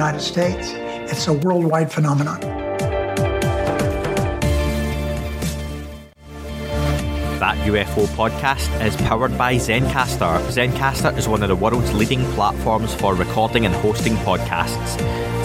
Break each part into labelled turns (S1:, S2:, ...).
S1: United States. It's a worldwide phenomenon.
S2: That UFO podcast is powered by Zencastr. Zencastr is one of the world's leading platforms for recording and hosting podcasts.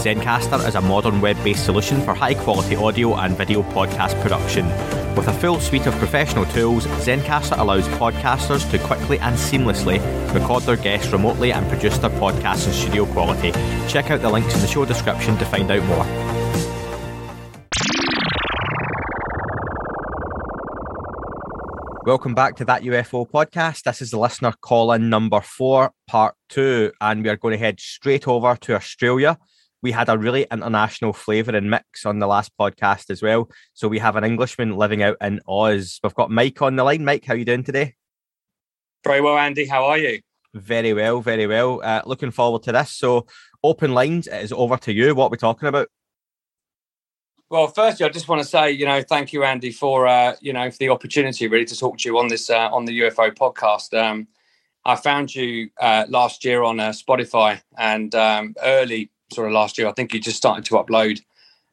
S2: Zencastr is a modern web based solution for high quality audio and video podcast production. With a full suite of professional tools, Zencastr allows podcasters to quickly and seamlessly record their guests remotely and produce their podcasts in studio quality. Check out the links in the show description to find out more. Welcome back to that UFO podcast. This is the listener call in number four, part two, and we are going to head straight over to Australia. We had a really international flavour and mix on the last podcast as well. So we have an Englishman living out in Oz. We've got Mike on the line. Mike, how are you doing today?
S3: Very well, Andy. How are you?
S2: Very well, very well. Uh, looking forward to this. So, open lines, it is over to you. What we're we talking about?
S3: Well, firstly, I just want to say, you know, thank you, Andy, for uh, you know for the opportunity really to talk to you on this uh, on the UFO podcast. Um, I found you uh, last year on uh, Spotify, and um, early sort of last year, I think you just started to upload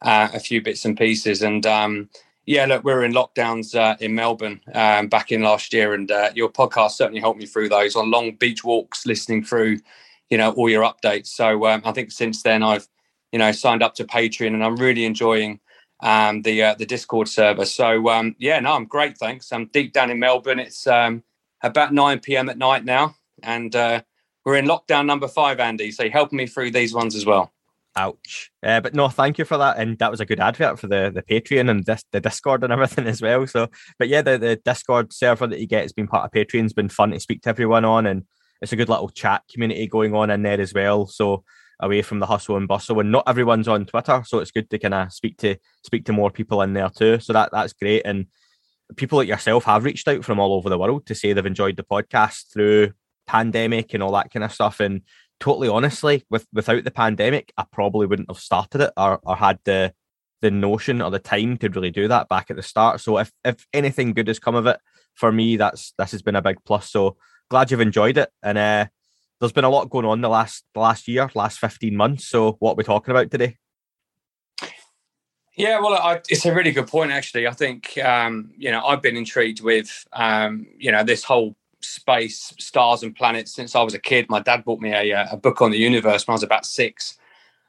S3: uh, a few bits and pieces. And um, yeah, look, we were in lockdowns uh, in Melbourne um, back in last year, and your podcast certainly helped me through those on long beach walks, listening through, you know, all your updates. So um, I think since then I've you know signed up to Patreon, and I'm really enjoying um, the uh, the Discord server. So um, yeah, no, I'm great. Thanks. I'm deep down in Melbourne. It's um, about 9 p.m. at night now, and uh, we're in lockdown number five. Andy, so you're helping me through these ones as well.
S2: Ouch. Uh, but no, thank you for that. And that was a good advert for the, the Patreon and this, the Discord and everything as well. So, but yeah, the, the Discord server that you get has been part of Patreon. has been fun to speak to everyone on, and it's a good little chat community going on in there as well. So, away from the hustle and bustle and not everyone's on twitter so it's good to kind of speak to speak to more people in there too so that that's great and people like yourself have reached out from all over the world to say they've enjoyed the podcast through pandemic and all that kind of stuff and totally honestly with without the pandemic i probably wouldn't have started it or, or had the the notion or the time to really do that back at the start so if if anything good has come of it for me that's this has been a big plus so glad you've enjoyed it and uh there's been a lot going on the last the last year, last 15 months. So what are we talking about today?
S3: Yeah, well, I, it's a really good point, actually. I think, um, you know, I've been intrigued with, um, you know, this whole space, stars and planets since I was a kid. My dad bought me a, a book on the universe when I was about six.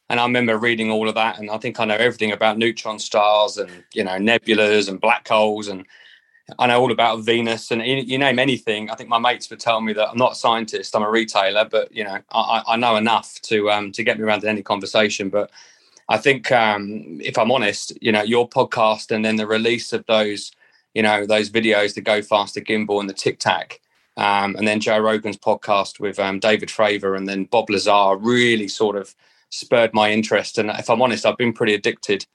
S3: And I remember reading all of that. And I think I know everything about neutron stars and, you know, nebulas and black holes and I know all about Venus, and you name anything. I think my mates would tell me that I'm not a scientist; I'm a retailer, but you know, I, I know enough to um, to get me around in any conversation. But I think, um, if I'm honest, you know, your podcast and then the release of those, you know, those videos, the Go Faster Gimbal and the Tic Tac, um, and then Joe Rogan's podcast with um, David Fravor and then Bob Lazar really sort of spurred my interest. And if I'm honest, I've been pretty addicted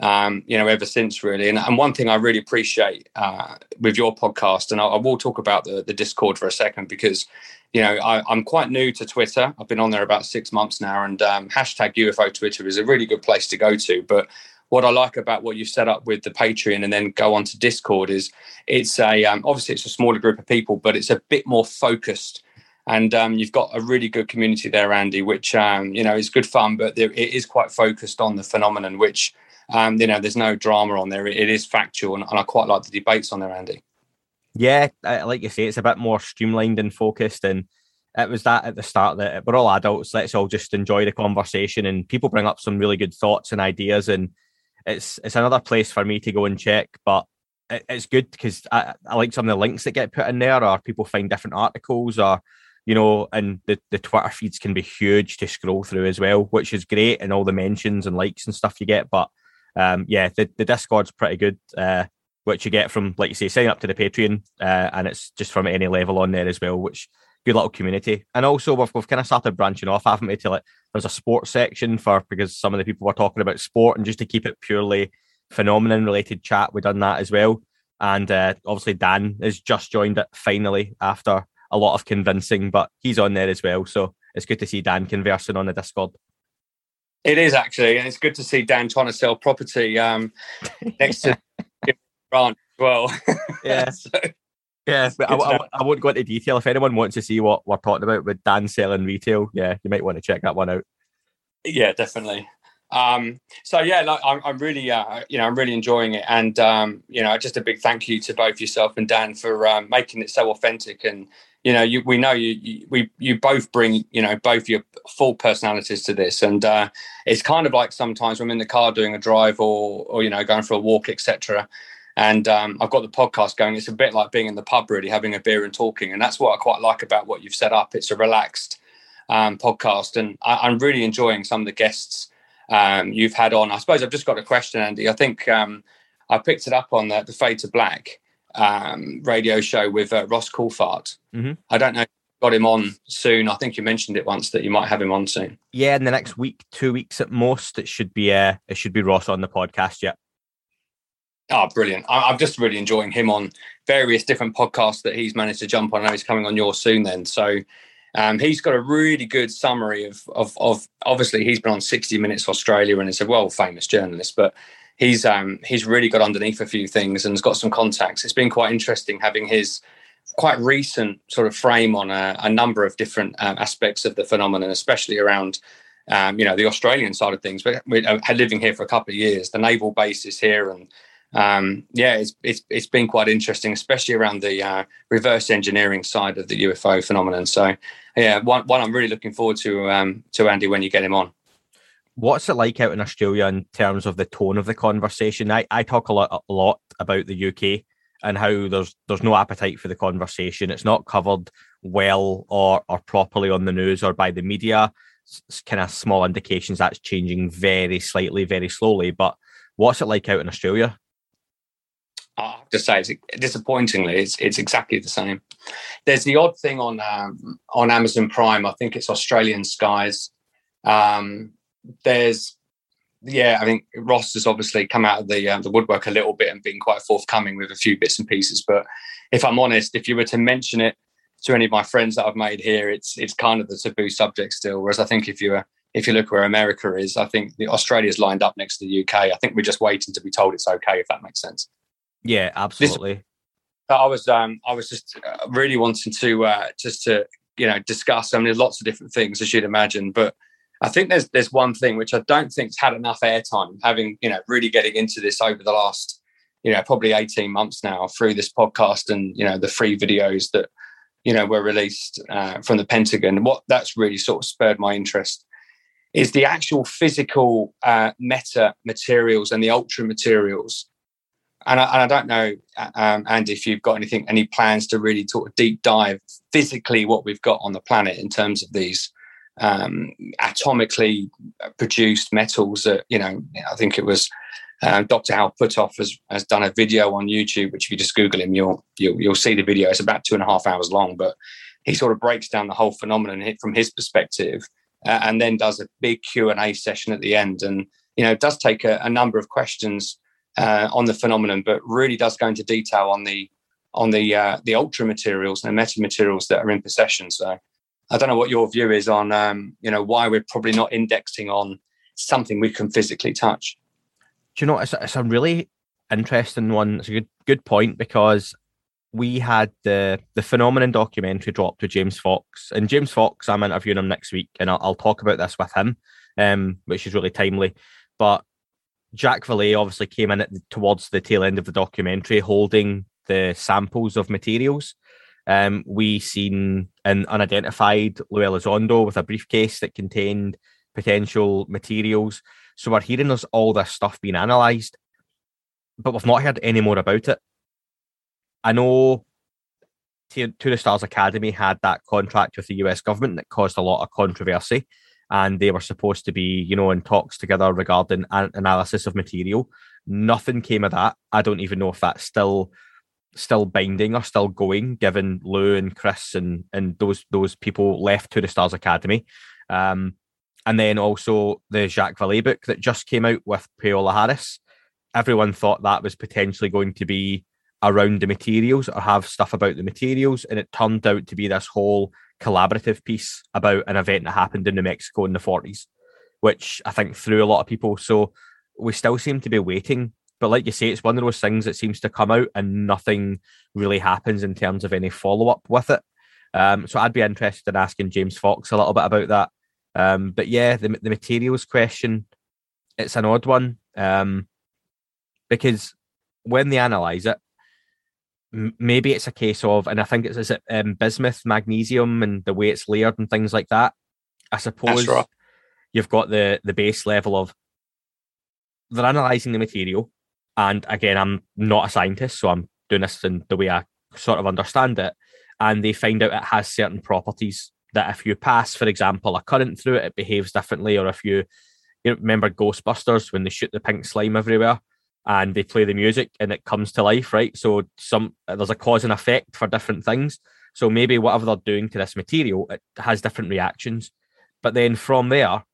S3: um, you know, ever since really. And, and one thing I really appreciate uh, with your podcast, and I, I, will talk about the, the Discord for a second because, you know, I, am quite new to Twitter. I've been on there about six months now, and um, hashtag UFO Twitter is a really good place to go to. But what I like about what you've set up with the Patreon and then go on to Discord is it's a um, obviously it's a smaller group of people, but it's a bit more focused. And um, you've got a really good community there, Andy, which um, you know is good fun, but there, it is quite focused on the phenomenon, which um, you know, there's no drama on there. it is factual, and, and, I quite like the debates on there, Andy.
S2: Yeah, like you say, it's a bit more streamlined and focused, and it was that at the start that we're all adults. Let's all just enjoy the conversation, and people bring up some really good thoughts and ideas, and it's it's another place for me to go and check. But it, it's good because I, I like some of the links that get put in there, or people find different articles, or you know, and the, the Twitter feeds can be huge to scroll through as well, which is great, and all the mentions and likes and stuff you get. But um, yeah, the, the Discord's pretty good, uh, which you get from, like you say, signing up to the Patreon, uh, and it's just from any level on there as well, which good little community. And also we've, we've kind of started branching off, haven't we? To like there's a sports section for because some of the people were talking about sport and just to keep it purely phenomenon related chat, we've done that as well. And uh, obviously Dan has just joined it finally after a lot of convincing, but he's on there as well. So it's good to see Dan conversing on the Discord.
S3: It is actually, and it's good to see Dan trying to sell property um, next to branch as well.
S2: Yeah.
S3: so,
S2: Yeah, but I, I. I won't go into detail. If anyone wants to see what we're talking about with Dan selling retail, yeah, you might want to check that one out.
S3: yeah, definitely. Um, so yeah, like, I'm, I'm really, uh, you know, I'm really enjoying it, and um, you know, just a big thank you to both yourself and Dan for um, making it so authentic. And you know, you, we know you, you, we, you both bring, you know, both your full personalities to this, and uh, it's kind of like sometimes when I'm in the car doing a drive or, or you know, going for a walk, etc. And um, I've got the podcast going. It's a bit like being in the pub, really, having a beer and talking, and that's what I quite like about what you've set up. It's a relaxed um, podcast, and I, I'm really enjoying some of the guests um, you've had on. I suppose I've just got a question, Andy. I think um, I picked it up on the, the Fade to Black um, radio show with uh, Ross Coulthart.
S2: Mhm.
S3: I don't know. if you've Got him on soon. I think you mentioned it once that you might have him on soon.
S2: Yeah, in the next week, two weeks at most, it should be uh, it should be Ross on the podcast. Yeah,
S3: Oh, brilliant! I, I'm just really enjoying him on various different podcasts that he's managed to jump on. I know he's coming on yours soon. Then, so um, he's got a really good summary of, of of obviously he's been on 60 Minutes Australia and is a world famous journalist, but he's um, he's really got underneath a few things and has got some contacts. It's been quite interesting having his quite recent sort of frame on a, a number of different um, aspects of the phenomenon, especially around um, you know the Australian side of things. But we're uh, living here for a couple of years. The naval base is here, and um, yeah, it's, it's it's been quite interesting, especially around the uh, reverse engineering side of the UFO phenomenon. So yeah, one, one I'm really looking forward to um, to Andy when you get him on.
S2: what's it like out in Australia in terms of the tone of the conversation? I, I talk a lot a lot about the UK and how there's there's no appetite for the conversation. It's not covered well or or properly on the news or by the media. It's kind of small indications that's changing very slightly, very slowly. But what's it like out in Australia?
S3: I have to say, it's, disappointingly, it's it's exactly the same. There's the odd thing on um, on Amazon Prime. I think it's Australian Skies. Um, there's yeah, I think Ross has obviously come out of the uh, the woodwork a little bit and been quite forthcoming with a few bits and pieces. But if I'm honest, if you were to mention it to any of my friends that I've made here, it's it's kind of the taboo subject still. Whereas I think if you were if you look where America is, I think the Australia's lined up next to the UK. I think we're just waiting to be told it's okay, if that makes sense.
S2: Yeah, absolutely.
S3: I was um I was just uh, really wanting to uh just to you know discuss. I mean, there's lots of different things as you'd imagine, but I think there's there's one thing which I don't think's had enough airtime. Having you know really getting into this over the last you know probably 18 months now through this podcast and you know the free videos that you know were released uh, from the Pentagon. What that's really sort of spurred my interest is the actual physical uh, meta materials and the ultra materials and I, and I don't know, um, Andy, if you've got anything, any plans to really sort of deep dive physically what we've got on the planet in terms of these um, atomically produced metals. That you know, I think it was uh, Dr. Hal Puthoff has has done a video on YouTube, which if you just Google him, you'll you'll, you'll see the video. It's about two and a half hours long, but he sort of breaks down the whole phenomenon from his perspective, uh, and then does a big Q and A session at the end, and you know, does take a, a number of questions uh, on the phenomenon, but really does go into detail on the on the uh, the ultra materials and the meta materials that are in possession. So I don't know what your view is on um, you know why we're probably not indexing on something we can physically touch.
S2: Do you know it's a, it's a really interesting one. It's a good good point because we had the the phenomenon documentary dropped with James Fox, and James Fox, I'm interviewing him next week, and I'll, I'll talk about this with him, um, which is really timely. But Jacques Vallée obviously came in at the, towards the tail end of the documentary, holding the samples of materials. Um, we seen an unidentified Lou Elizondo with a briefcase that contained potential materials. So we're hearing there's all this stuff being analysed, but we've not heard any more about it. I know To the Stars Academy had that contract with the US government that caused a lot of controversy, and they were supposed to be, you know, in talks together regarding an analysis of material. Nothing came of that. I don't even know if that's still still binding or still going, given Lou and Chris and and those those people left to the Stars Academy. Um, and then also the Jacques Vallée book that just came out with Paola Harris. Everyone thought that was potentially going to be around the materials or have stuff about the materials, and it turned out to be this whole collaborative piece about an event that happened in New Mexico in the 40s, which I think threw a lot of people. So we still seem to be waiting. But like you say, it's one of those things that seems to come out and nothing really happens in terms of any follow up with it. Um, so I'd be interested in asking James Fox a little bit about that. Um, but yeah, the, the materials question, it's an odd one um, because when they analyze it, maybe it's a case of, and I think it's is it um, bismuth, magnesium, and the way it's layered and things like that. I suppose right. you've got the the base level of they're analyzing the material, and again, I'm not a scientist, so I'm doing this in the way I sort of understand it, and they find out it has certain properties that if you pass, for example, a current through it, it behaves differently, or if you you remember Ghostbusters when they shoot the pink slime everywhere and they play the music and it comes to life, right? So some there's a cause and effect for different things. So maybe whatever they're doing to this material, it has different reactions. But then from there,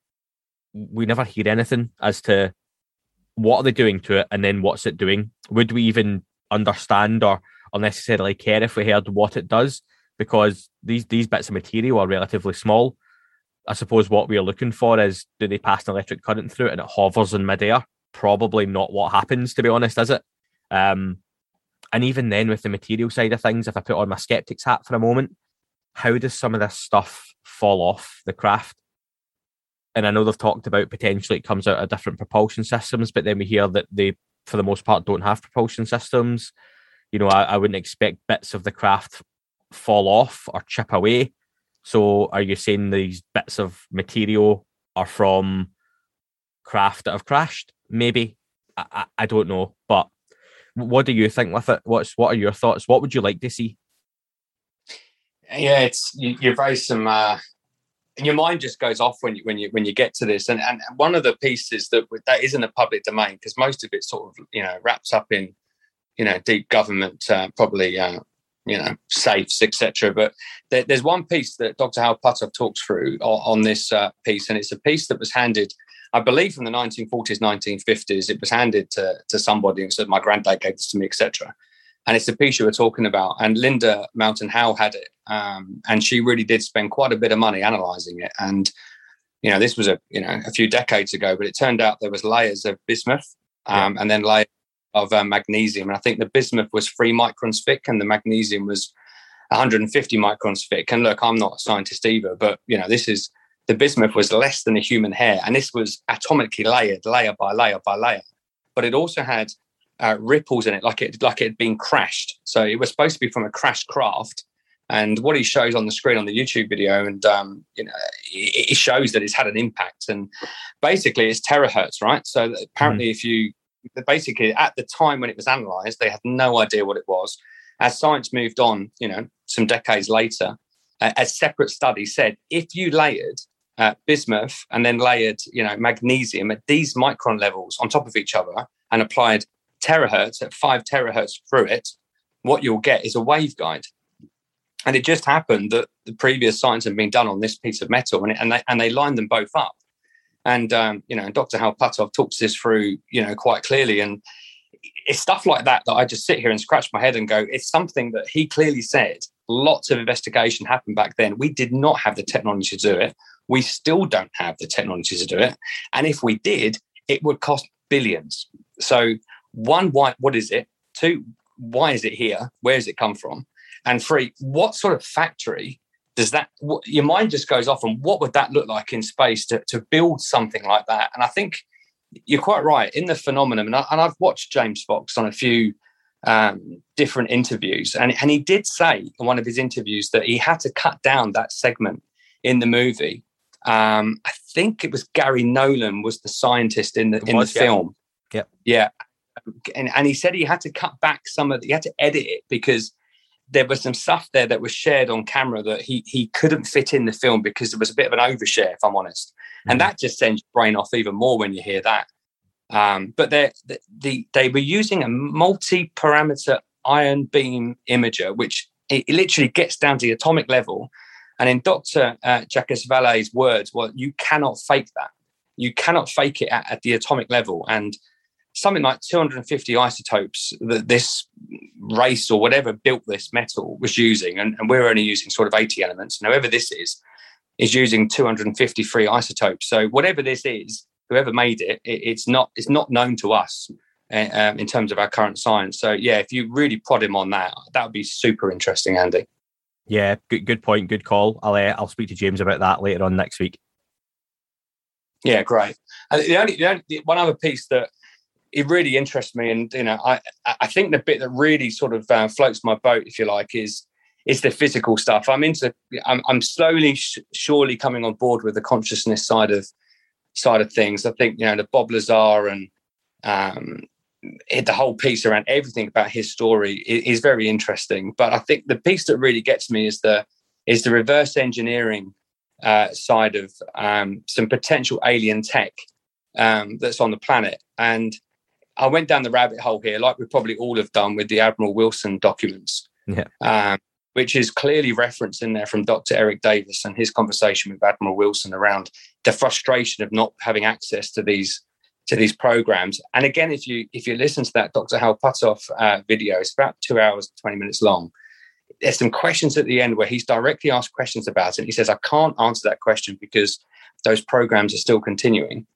S2: we never hear anything as to what are they doing to it and then what's it doing. Would we even understand or, or necessarily care if we heard what it does? Because these these bits of material are relatively small. I suppose what we're looking for is do they pass an electric current through it and it hovers in midair? Probably not what happens, to be honest, is it? Um, and even then, with the material side of things, if I put on my skeptics hat for a moment, how does some of this stuff fall off the craft? And I know they've talked about potentially it comes out of different propulsion systems, but then we hear that they, for the most part, don't have propulsion systems. You know, I, I wouldn't expect bits of the craft fall off or chip away. So, are you saying these bits of material are from craft that have crashed? Maybe I, I, I don't know, but what do you think with it? What's what are your thoughts? What would you like to see?
S3: Yeah, it's you, you raise some. Uh, and your mind just goes off when you when you when you get to this, and and one of the pieces that that isn't a public domain because most of it sort of you know wraps up in you know deep government, uh, probably uh, you know safes etc. But there, there's one piece that Dr. Howard Puthoff talks through on, on this uh, piece, and it's a piece that was handed I believe from the 1940s, 1950s, it was handed to, to somebody and said, my granddad gave this to me, etc. And it's the piece you were talking about. And Linda Moulton Howe had it. Um, and she really did spend quite a bit of money analyzing it. And, you know, this was a, you know, a few decades ago, but it turned out there was layers of bismuth um, yeah. and then layers of uh, magnesium. And I think the bismuth was three microns thick and the magnesium was 150 microns thick. And look, I'm not a scientist either, but, you know, this is, the bismuth was less than a human hair, and this was atomically layered, layer by layer by layer. But it also had uh, ripples in it, like it like it had been crashed. So it was supposed to be from a crashed craft. And what he shows on the screen on the YouTube video, and um, you know, it, it, shows that it's had an impact. And basically, it's terahertz, right? So apparently, mm. if you basically at the time when it was analysed, they had no idea what it was. As science moved on, you know, some decades later, a separate study said if you layered uh, bismuth and then layered, you know, magnesium at these micron levels on top of each other and applied terahertz at five terahertz through it, what you'll get is a waveguide. And it just happened that the previous science had been done on this piece of metal, and, it, and they and they lined them both up. And um, you know, Dr. Hal Puthoff talks this through, you know, quite clearly. And it's stuff like that that I just sit here and scratch my head and go, it's something that he clearly said. Lots of investigation happened back then. We did not have the technology to do it. We still don't have the technology to do it. And if we did, it would cost billions. So, one, why, what is it? Two, why is it here? Where does it come from? And three, what sort of factory does that, what, your mind just goes off and what would that look like in space to, to build something like that? And I think you're quite right in the phenomenon. And, I, I've watched James Fox on a few um, different interviews, and, and he did say in one of his interviews that he had to cut down that segment in the movie um, I think it was Garry Nolan was the scientist in the it in was, the yeah. film.
S2: Yeah,
S3: yeah, and and he said he had to cut back some of the, he had to edit it because there was some stuff there that was shared on camera that he he couldn't fit in the film because there was a bit of an overshare, if I'm honest, mm-hmm. and that just sends your brain off even more when you hear that. Um, but they the, the they were using a multi-parameter ion beam imager, which it, it literally gets down to the atomic level. And in Dr. Uh, Jacques Vallée's words, well, you cannot fake that. You cannot fake it at, at the atomic level. And something like 250 isotopes that this race or whatever built this metal was using, and, and, we're only using sort of 80 elements. And whoever this is, is using 253 isotopes. So whatever this is, whoever made it, it it's not it's not known to us uh, um, in terms of our current science. So yeah, if you really prod him on that, that would be super interesting, Andy.
S2: Yeah, good good point, good call. I'll uh, I'll speak to James about that later on next week.
S3: Yeah, great. And the only, the only one other piece that it really interests me, and you know, I I think the bit that really sort of uh, floats my boat, if you like, is is the physical stuff. I'm into. I'm, I'm slowly, sh- surely coming on board with the consciousness side of side of things. I think you know the Bob Lazar and um, the whole piece around everything about his story is, very interesting. But I think the piece that really gets me is the is the reverse engineering uh, side of um, some potential alien tech um, that's on the planet and I went down the rabbit hole here, like we probably all have done with the Admiral Wilson documents,
S2: yeah.
S3: um, which is clearly referenced in there from Dr. Eric Davis and his conversation with Admiral Wilson around the frustration of not having access to these to these programs. And again, if you if you listen to that Dr. Hal Puthoff uh, video, it's about two hours twenty minutes long. There's some questions at the end where he's directly asked questions about it. and He says, "I can't answer that question because those programs are still continuing."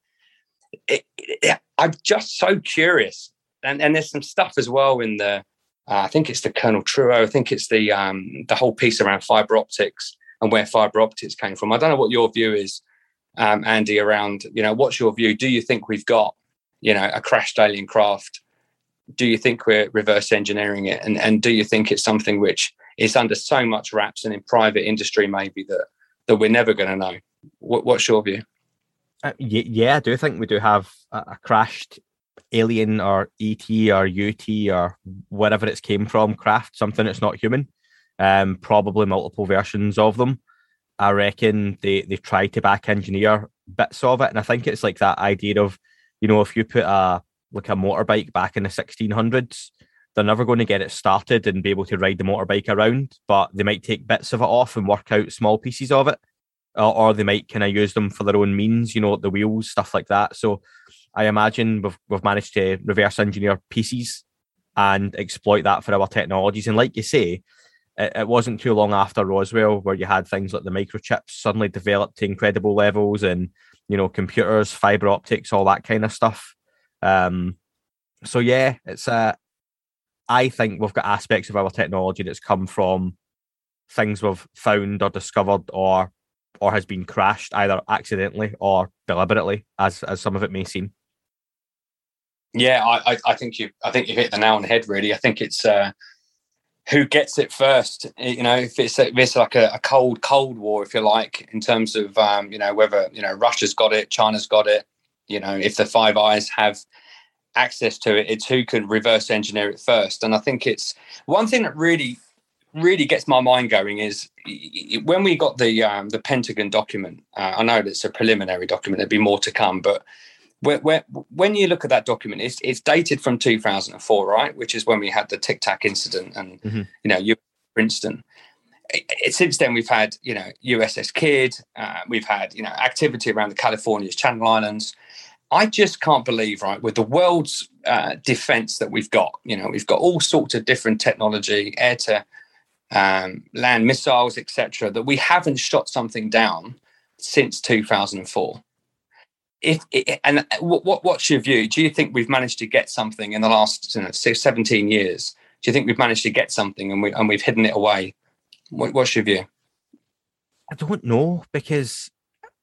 S3: it, it, I'm just so curious. And, and there's some stuff as well in the, uh, I think it's the Colonel Truo. I think it's the um, the whole piece around fiber optics and where fiber optics came from. I don't know what your view is, um, Andy. Around you know, what's your view? Do you think we've got you know a crashed alien craft? Do you think we're reverse engineering it? And and do you think it's something which is under so much wraps and in private industry maybe that that we're never going to know? What, what's your view?
S2: Uh, yeah, I do think we do have a, crashed alien or ET or UT or wherever it's came from craft, something that's not human. Um, probably multiple versions of them. I reckon they they try to back engineer bits of it, and I think it's like that idea of, you know, if you put a like a motorbike back in the 1600s, they're never going to get it started and be able to ride the motorbike around, but they might take bits of it off and work out small pieces of it or, or they might kind of use them for their own means, you know, the wheels, stuff like that. So I imagine we've, we've managed to reverse engineer pieces and exploit that for our technologies. And like you say, it, it, wasn't too long after Roswell where you had things like the microchips suddenly developed to incredible levels and, you know, computers, fiber optics, all that kind of stuff. Um, so yeah, it's uh, I think we've got aspects of our technology that's come from things we've found or discovered or or has been crashed either accidentally or deliberately, as as some of it may seem.
S3: Yeah, I, I think you I think you hit the nail on the head. Really, I think it's uh, who gets it first. You know, if it's if it's like a, a cold cold war, if you like, in terms of um, you know whether you know Russia's got it, China's got it. You know, if the Five Eyes have access to it, it's who can reverse engineer it first. And I think it's one thing that really really gets my mind going is when we got the um, the Pentagon document. Uh, I know it's a preliminary document; there'd be more to come, but where, where, when you look at that document, it's, it's dated from 2004, right? Which is when we had the Tic Tac incident, and mm-hmm. you know, Princeton. It, it, since then, we've had you know USS Kidd, uh, we've had you know activity around the California's Channel Islands. I just can't believe, right, with the world's uh, defense that we've got, you know, we've got all sorts of different technology, air to um, land missiles, etc., that we haven't shot something down since 2004. If and what what's your view? Do you think we've managed to get something in the last you know, 17 years? Do you think we've managed to get something and we and we've hidden it away? What, what's your view?
S2: I don't know because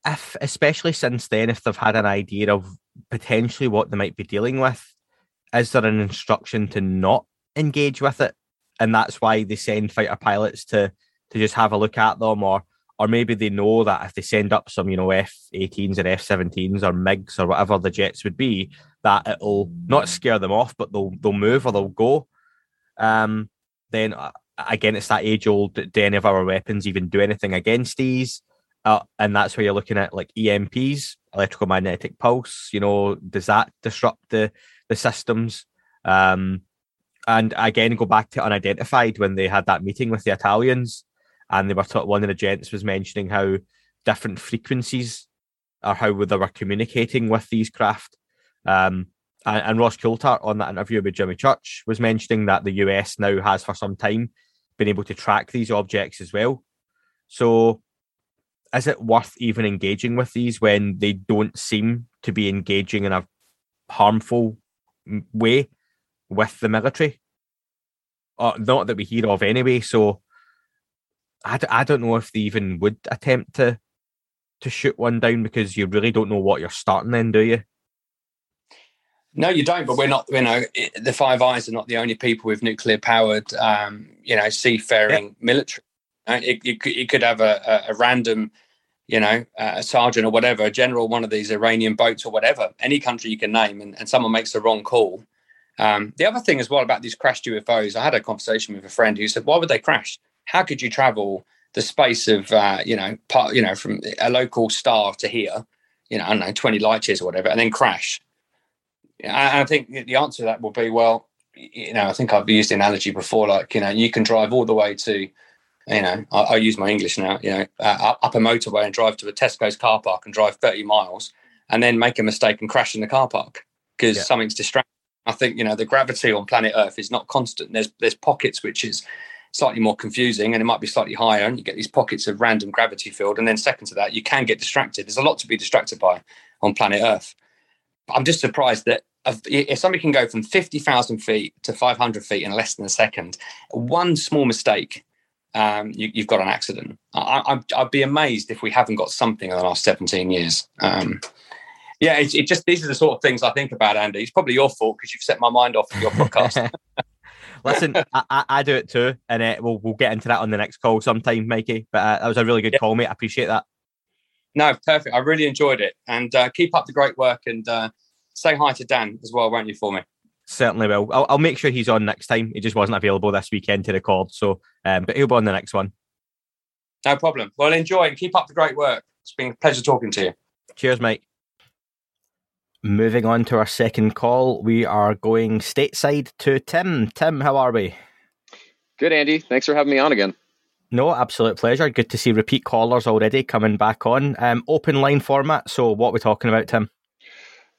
S2: if especially since then, if they've had an idea of potentially what they might be dealing with, is there an instruction to not engage with it? and that's why they send fighter pilots to to just have a look at them, or or maybe they know that if they send up some, you know, F-18s or F-17s or MiGs or whatever the jets would be, that it'll not scare them off, but they'll they'll move or they'll go. Um, then uh, again, it's that age old. Do any of our weapons even do anything against these? Uh, and that's where you're looking at like EMPs, electrical magnetic pulse. You know, does that disrupt the the systems? Um, And again, go back to unidentified when they had that meeting with the Italians, and they were taught one of the gents was mentioning how different frequencies are how they were communicating with these craft. Um, and, and Ross Coulthart on that interview with Jimmy Church was mentioning that the US now has for some time been able to track these objects as well. So is it worth even engaging with these when they don't seem to be engaging in a harmful way with the military? Or not that we hear of anyway. So I d- I don't know if they even would attempt to to shoot one down because you really don't know what you're starting in, do you?
S3: No, you don't. But we're not. You know, the Five Eyes are not the only people with nuclear powered, um, you know, seafaring yeah. military. It, it, it, could have a, a, random, you know, uh, a sergeant or whatever, a general, one of these Iranian boats or whatever, any country you can name, and, and someone makes the wrong call. Um, the other thing as well about these crashed UFOs, I had a conversation with a friend who said, "Why would they crash? How could you travel the space of uh, you know part you know from a local star to here you know i don't know 20 light years or whatever and then crash? I, I think the answer to that will be well you know i think i've used the analogy before like you know you can drive all the way to you know i, I use my english now you know uh, up a motorway and drive to a tesco's car park and drive 30 miles and then make a mistake and crash in the car park because yeah. something's distracting. I think you know the gravity on planet earth is not constant. There's there's pockets which is slightly more confusing and it might be slightly higher and you get these pockets of random gravity field. And then second to that you can get distracted. There's a lot to be distracted by on planet earth. I'm just surprised that if somebody can go from 50,000 feet to 500 feet in less than a second one small mistake um, you, have got an accident. I, would be amazed if we haven't got something in the last 17 years. Um, yeah, it, it, just these are the sort of things I think about, Andy. It's probably your fault because you've set my mind off of your podcast.
S2: Listen, I, I, do it too, and uh, we'll we'll get into that on the next call sometime, Mikey. But uh, that was a really good yeah. call, mate. I appreciate that.
S3: No, perfect. I really enjoyed it, and uh, keep up the great work, and uh, say hi to Dan as well, won't you, for me?
S2: Certainly will. I'll, I'll, make sure he's on next time. He just wasn't available this weekend to record, so um, but he'll be on the next one.
S3: No problem. Well, enjoy and keep up the great work. It's been a pleasure talking to you.
S2: Cheers, mate. Moving on to our second call, we are going stateside to Tim. Tim, how are we?
S4: Good, Andy. Thanks for having me on again.
S2: No, absolute pleasure. Good to see repeat callers already coming back on. Um, open line format. So, what we're we talking about, Tim?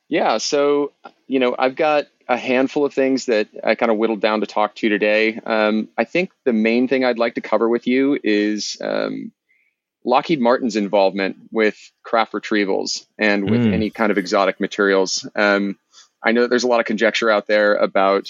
S4: Yeah, so you know, I've got a handful of things that I kind of whittled down to talk to today. Um, I think the main thing I'd like to cover with you is um, Lockheed Martin's involvement with craft retrievals and with mm. any kind of exotic materials. Um, I know that there's a lot of conjecture out there about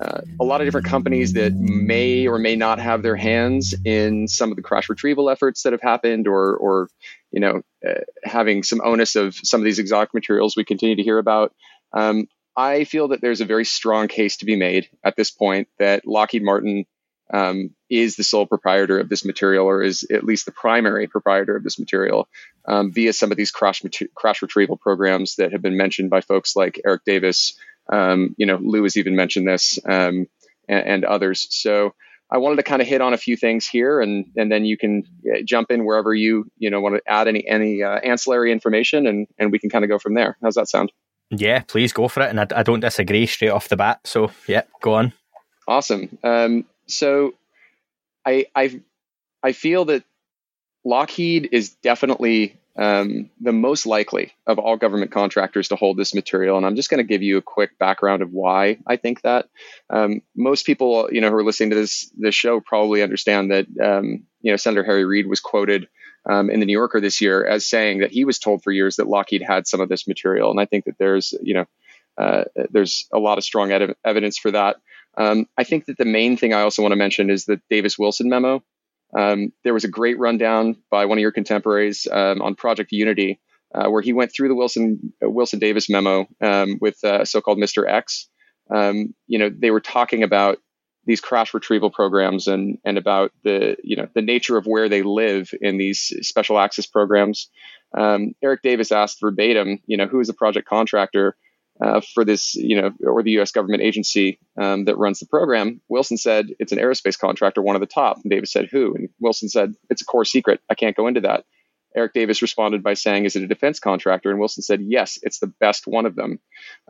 S4: uh, a lot of different companies that may or may not have their hands in some of the crash retrieval efforts that have happened, or, or you know, uh, having some onus of some of these exotic materials we continue to hear about. Um, I feel that there's a very strong case to be made at this point that Lockheed Martin um, is the sole proprietor of this material, or is at least the primary proprietor of this material, um, via some of these crash crash retrieval programs that have been mentioned by folks like Eric Davis. Um, you know, Lou has even mentioned this, um, and, and, others. So I wanted to kind of hit on a few things here, and and then you can uh, jump in wherever you you know want to add any any uh, ancillary information, and and we can kind of go from there. How's that sound?
S2: Yeah, please go for it. And I, I don't disagree straight off the bat. So yeah, go on.
S4: Awesome. Um, so I I I feel that Lockheed is definitely um, the most likely of all government contractors to hold this material. And I'm just going to give you a quick background of why I think that. Um, most people, you know, who are listening to this this show probably understand that, um, you know, Senator Harry Reid was quoted um, in the New Yorker this year as saying that he was told for years that Lockheed had some of this material. And I think that there's, you know, uh, there's a lot of strong ed- evidence for that. Um, I think that the main thing I also want to mention is the Davis Wilson memo. Um, there was a great rundown by one of your contemporaries um, on Project Unity, uh, where he went through the Wilson uh, Wilson Davis memo um, with uh, so-called Mr. X. Um, you know, they were talking about these crash retrieval programs and and about the you know the nature of where they live in these special access programs. Um, Eric Davis asked verbatim, you know, who is the project contractor? Uh, for this, you know, or the U.S. government agency um, that runs the program. Wilson said it's an aerospace contractor, one of the top. And Davis said who, and Wilson said it's a core secret. I can't go into that. Eric Davis responded by saying, Is it a defense contractor? And Wilson said, Yes, it's the best one of them.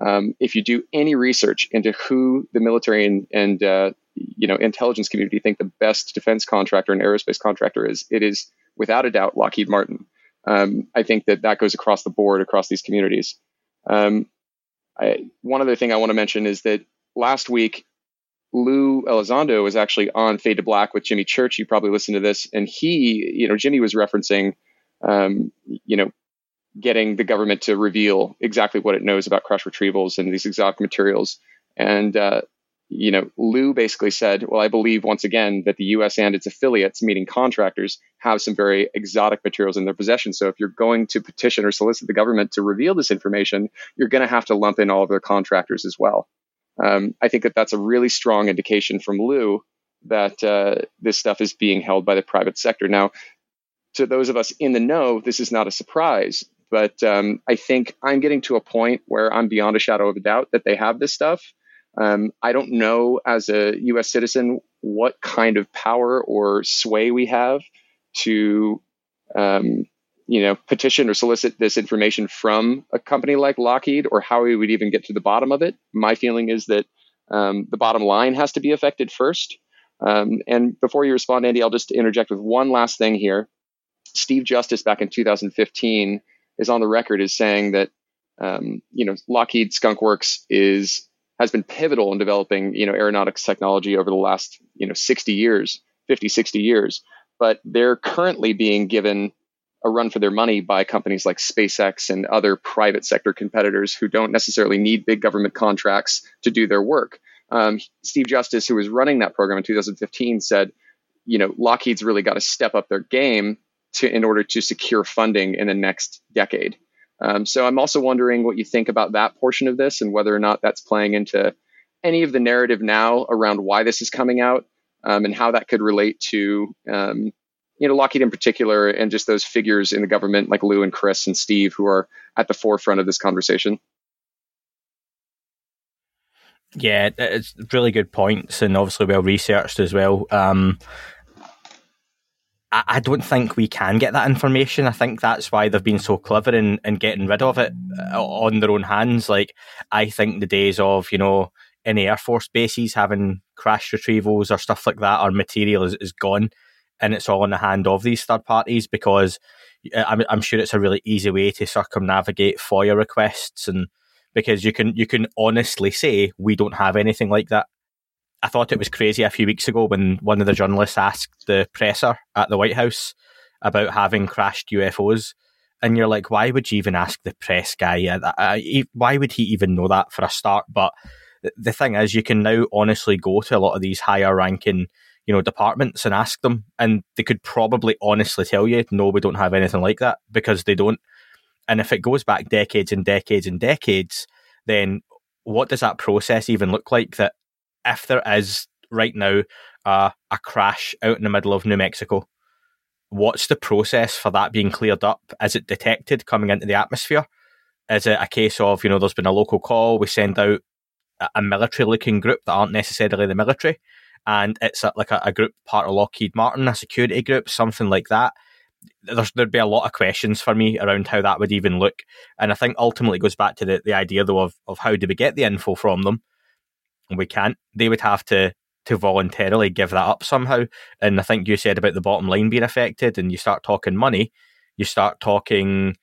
S4: Um, if you do any research into who the military and, and uh, you know intelligence community think the best defense contractor and aerospace contractor is, it is without a doubt Lockheed Martin. Um, I think that that goes across the board across these communities. Um, I, one other thing I want to mention is that last week Lou Elizondo was actually on Fade to Black with Jimmy Church. You probably listened to this, and he, you know, Jimmy was referencing, um, you know, getting the government to reveal exactly what it knows about crash retrievals and these exotic materials. And uh, you know, Lou basically said, "Well, I believe once again that the U.S. and its affiliates, meaning contractors, have some very exotic materials in their possession. So if you're going to petition or solicit the government to reveal this information, you're going to have to lump in all of their contractors as well." Um, I think that that's a really strong indication from Lou that uh, this stuff is being held by the private sector. Now, to those of us in the know, this is not a surprise, but um, I think I'm getting to a point where I'm beyond a shadow of a doubt that they have this stuff. Um, I don't know as a US citizen what kind of power or sway we have to um, you know, petition or solicit this information from a company like Lockheed or how we would even get to the bottom of it. My feeling is that um, the bottom line has to be affected first. Um, and before you respond, Andy, I'll just interject with one last thing here. Steve Justice back in 2015 is on the record as saying that um, you know Lockheed Skunk Works is has been pivotal in developing you know aeronautics technology over the last you know 60 years, 50, 60 years. But they're currently being given a run for their money by companies like SpaceX and other private sector competitors who don't necessarily need big government contracts to do their work. Um, Steve Justice, who was running that program in 2015, said, you know, Lockheed's really got to step up their game to in order to secure funding in the next decade. Um, so I'm also wondering what you think about that portion of this and whether or not that's playing into any of the narrative now around why this is coming out um, and how that could relate to um, you know, Lockheed in particular, and just those figures in the government like Lou and Chris and Steve who are at the forefront of this conversation.
S2: Yeah, it's really good points and obviously well researched as well. Um, I, don't think we can get that information. I think that's why they've been so clever in, in getting rid of it uh, on their own hands. Like, I think the days of, you know, any Air Force bases having crash retrievals or stuff like that or material is, is gone and it's all in the hand of these third parties because uh, I'm, I'm sure it's a really easy way to circumnavigate FOIA requests and because you can you can honestly say we don't have anything like that. I thought it was crazy a few weeks ago when one of the journalists asked the presser at the White House about having crashed UFOs. And you're like, why would you even ask the press guy? Uh, why would he even know that for a start? But the thing is, you can now honestly go to a lot of these higher ranking you know, departments and ask them, and they could probably honestly tell you, no, we don't have anything like that because they don't. And if it goes back decades and decades and decades, then what does that process even look like? That if there is right now uh, a crash out in the middle of New Mexico, what's the process for that being cleared up? Is it detected coming into the atmosphere? Is it a case of, you know, there's been a local call, we send out a military looking group that aren't necessarily the military? and it's a, like a, a, group part of Lockheed Martin, a security group, something like that. There's, there'd be a lot of questions for me around how that would even look. And I think ultimately it goes back to the, the idea, though, of, of how do we get the info from them? And we can't. They would have to to voluntarily give that up somehow. And I think you said about the bottom line being affected, and you start talking money, you start talking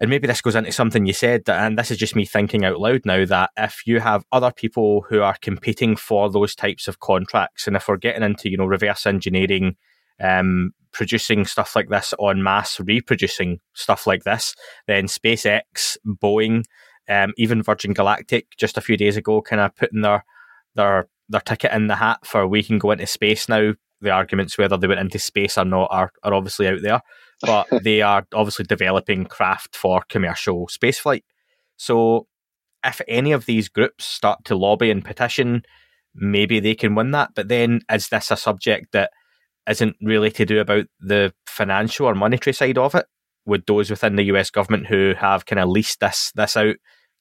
S2: and maybe this goes into something you said, and this is just me thinking out loud now that if you have other people who are competing for those types of contracts, and if we're getting into, you know, reverse engineering, um, producing stuff like this on mass, reproducing stuff like this, then SpaceX, Boeing, um, even Virgin Galactic just a few days ago kind of putting their their their ticket in the hat for we can go into space now. The arguments whether they went into space or not are, are obviously out there but they are obviously developing craft for commercial spaceflight. So if any of these groups start to lobby and petition, maybe they can win that. But then is this a subject that isn't really to do about the financial or monetary side of it? Would those within the US government who have kind of leased this this out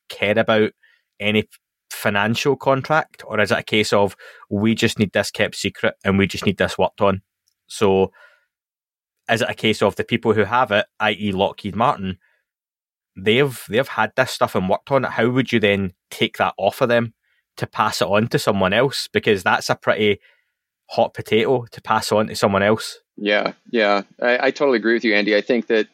S2: care about any financial contract? Or is it a case of we just need this kept secret and we just need this worked on? So is it a case of the people who have it, i.e., Lockheed Martin, they've they've had this stuff and worked on it? How would you then take that off of them to pass it on to someone else? Because that's a pretty hot potato to pass on to someone else.
S4: Yeah, yeah, I, I totally agree with you, Andy. I think that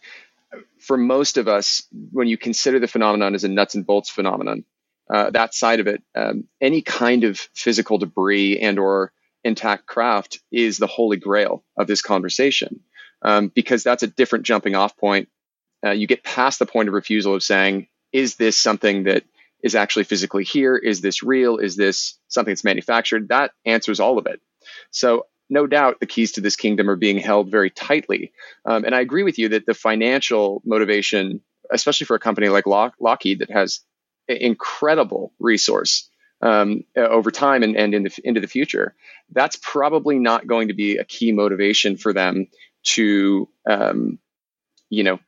S4: for most of us, when you consider the phenomenon as a nuts and bolts phenomenon, uh, that side of it, um, any kind of physical debris and or intact craft is the holy grail of this conversation um, because that's a different jumping off point. Uh, you get past the point of refusal of saying, is this something that is actually physically here? Is this real? Is this something that's manufactured? That answers all of it. So no doubt the keys to this kingdom are being held very tightly. Um, and I agree with you that the financial motivation, especially for a company like Lock- Lockheed that has incredible resource um, over time and, and in the, into the future, that's probably not going to be a key motivation for them to, um, you know,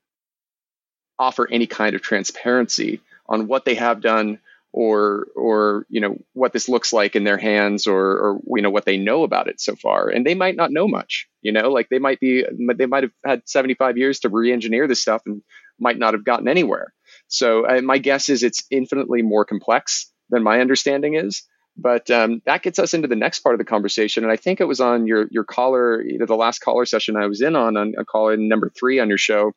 S4: offer any kind of transparency on what they have done or or you know what this looks like in their hands or or you know what they know about it so far. And they might not know much you know like they might be they might have had 75 years to re-engineer this stuff and might not have gotten anywhere. So uh, my guess is it's infinitely more complex than my understanding is. But um, that gets us into the next part of the conversation. And i think it was on your your caller the last caller session i was in on on, on caller number three on your show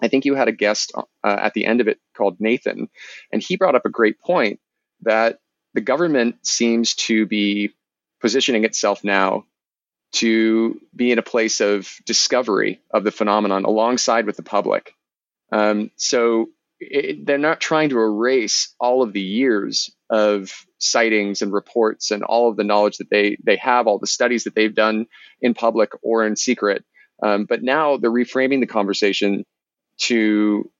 S4: I think you had a guest uh, at the end of it called Nathan, and he brought up a great point that the government seems to be positioning itself now to be in a place of discovery of the phenomenon alongside with the public. Um, so it, they're not trying to erase all of the years of sightings and reports and all of the knowledge that they they have, all the studies that they've done in public or in secret. Um, but now they're reframing the conversation to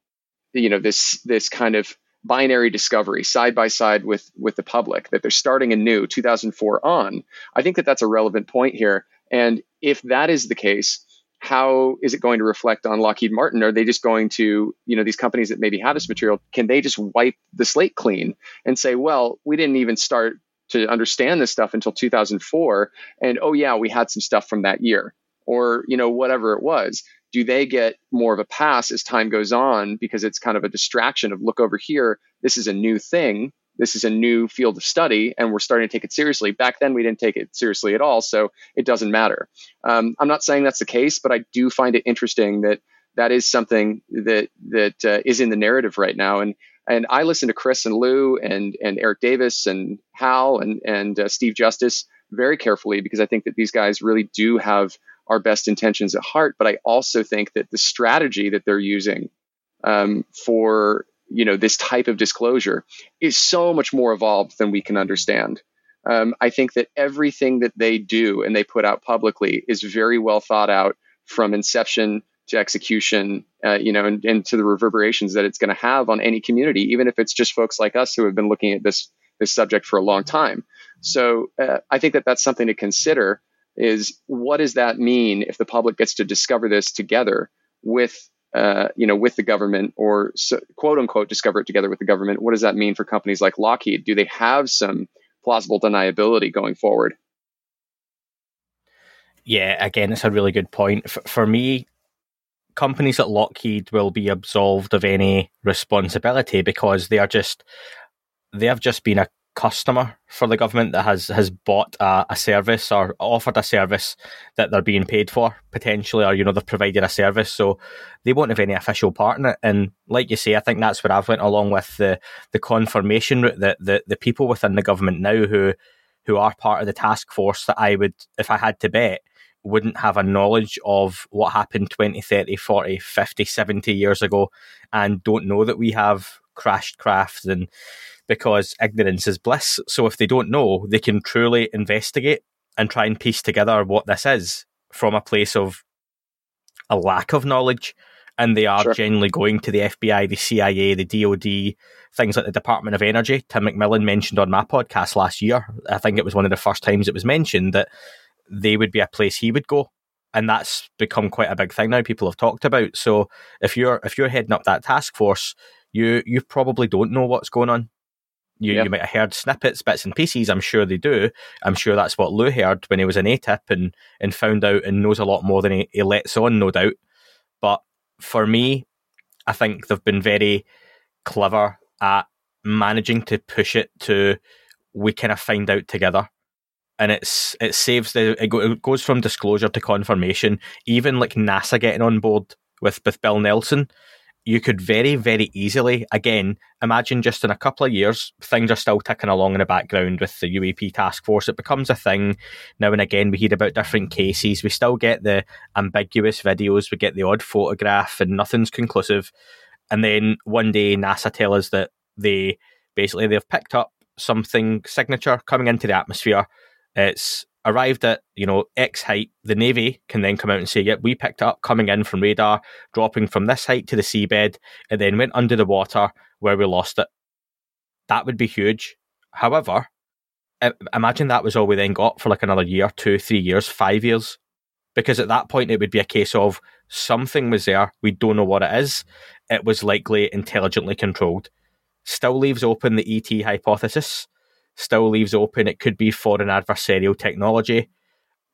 S4: you know this this kind of binary discovery side by side with with the public that they're starting anew 2004 on. I think that that's a relevant point here. And if that is the case how is it going to reflect on lockheed martin? Are they just going to you know these companies that maybe have this material can they just wipe the slate clean and say well we didn't even start to understand this stuff until 2004 and oh yeah we had some stuff from that year or you know whatever it was do they get more of a pass as time goes on because it's kind of a distraction of look over here this is a new thing. This is a new field of study and we're starting to take it seriously. Back then we didn't take it seriously at all so it doesn't matter. Um, i'm not saying that's the case but i do find it interesting that that is something that that uh, is in the narrative right now. And and I listen to Chris and Lou and and Eric Davis and Hal and and uh, Steve Justice very carefully because I think that these guys really do have our best intentions at heart. But I also think that the strategy that they're using um, for you know this type of disclosure is so much more evolved than we can understand. Um, I think that everything that they do and they put out publicly is very well thought out from inception to execution, uh, you know, and, and, to the reverberations that it's going to have on any community, even if it's just folks like us who have been looking at this this subject for a long time. So uh, I think that that's something to consider is what does that mean if the public gets to discover this together with uh, you know with the government or so, quote unquote discover it together with the government? What does that mean for companies like lockheed? Do they have some plausible deniability going forward?
S2: Yeah again it's a really good point. For, for me companies at lockheed will be absolved of any responsibility because they are just they have just been a customer for the government that has has bought a, a, service or offered a service that they're being paid for potentially or you know they've provided a service. So they won't have any official part in it. And like you say i think that's where i've went along with the the confirmation route that the, the people within the government now who who are part of the task force that i would if i had to bet wouldn't have a knowledge of what happened 20 30 40 50 70 years ago and don't know that we have crashed crafts and because ignorance is bliss. So if they don't know, they can truly investigate and try and piece together what this is from a place of a lack of knowledge. And they are sure. generally going to the FBI, the CIA, the DOD, things like the Department of Energy. Tim McMillan mentioned on my podcast last year, I think it was one of the first times it was mentioned that they would be a place he would go. And that's become quite a big thing now. People have talked about. So if you're if you're heading up that task force, you you probably don't know what's going on You,
S4: Yeah.
S2: you might have heard snippets, bits and pieces. I'm sure they do. I'm sure that's what Lou heard when he was in ATIP and, and found out and knows a lot more than he, he lets on, no doubt. But for me, I think they've been very clever at managing to push it to we kind of find out together. And it's it saves the it, go, it goes from disclosure to confirmation. Even like NASA getting on board with with Bill Nelson, you could very very easily again imagine just in a couple of years things are still ticking along in the background with the UAP task force. It becomes a thing now and again. We hear about different cases. We still get the ambiguous videos. We get the odd photograph, and nothing's conclusive. And then one day NASA tell us that they basically they've picked up something signature coming into the atmosphere. It's arrived at you know X height. The Navy can then come out and say, "Yep, we picked up coming in from radar, dropping from this height to the seabed, and then went under the water where we lost it." That would be huge. However, imagine that was all we then got for like another year, two, three years, five years, because at that point it would be a case of something was there. We don't know what it is. It was likely intelligently controlled. Still leaves open the ET hypothesis. Still leaves open it could be foreign adversarial technology,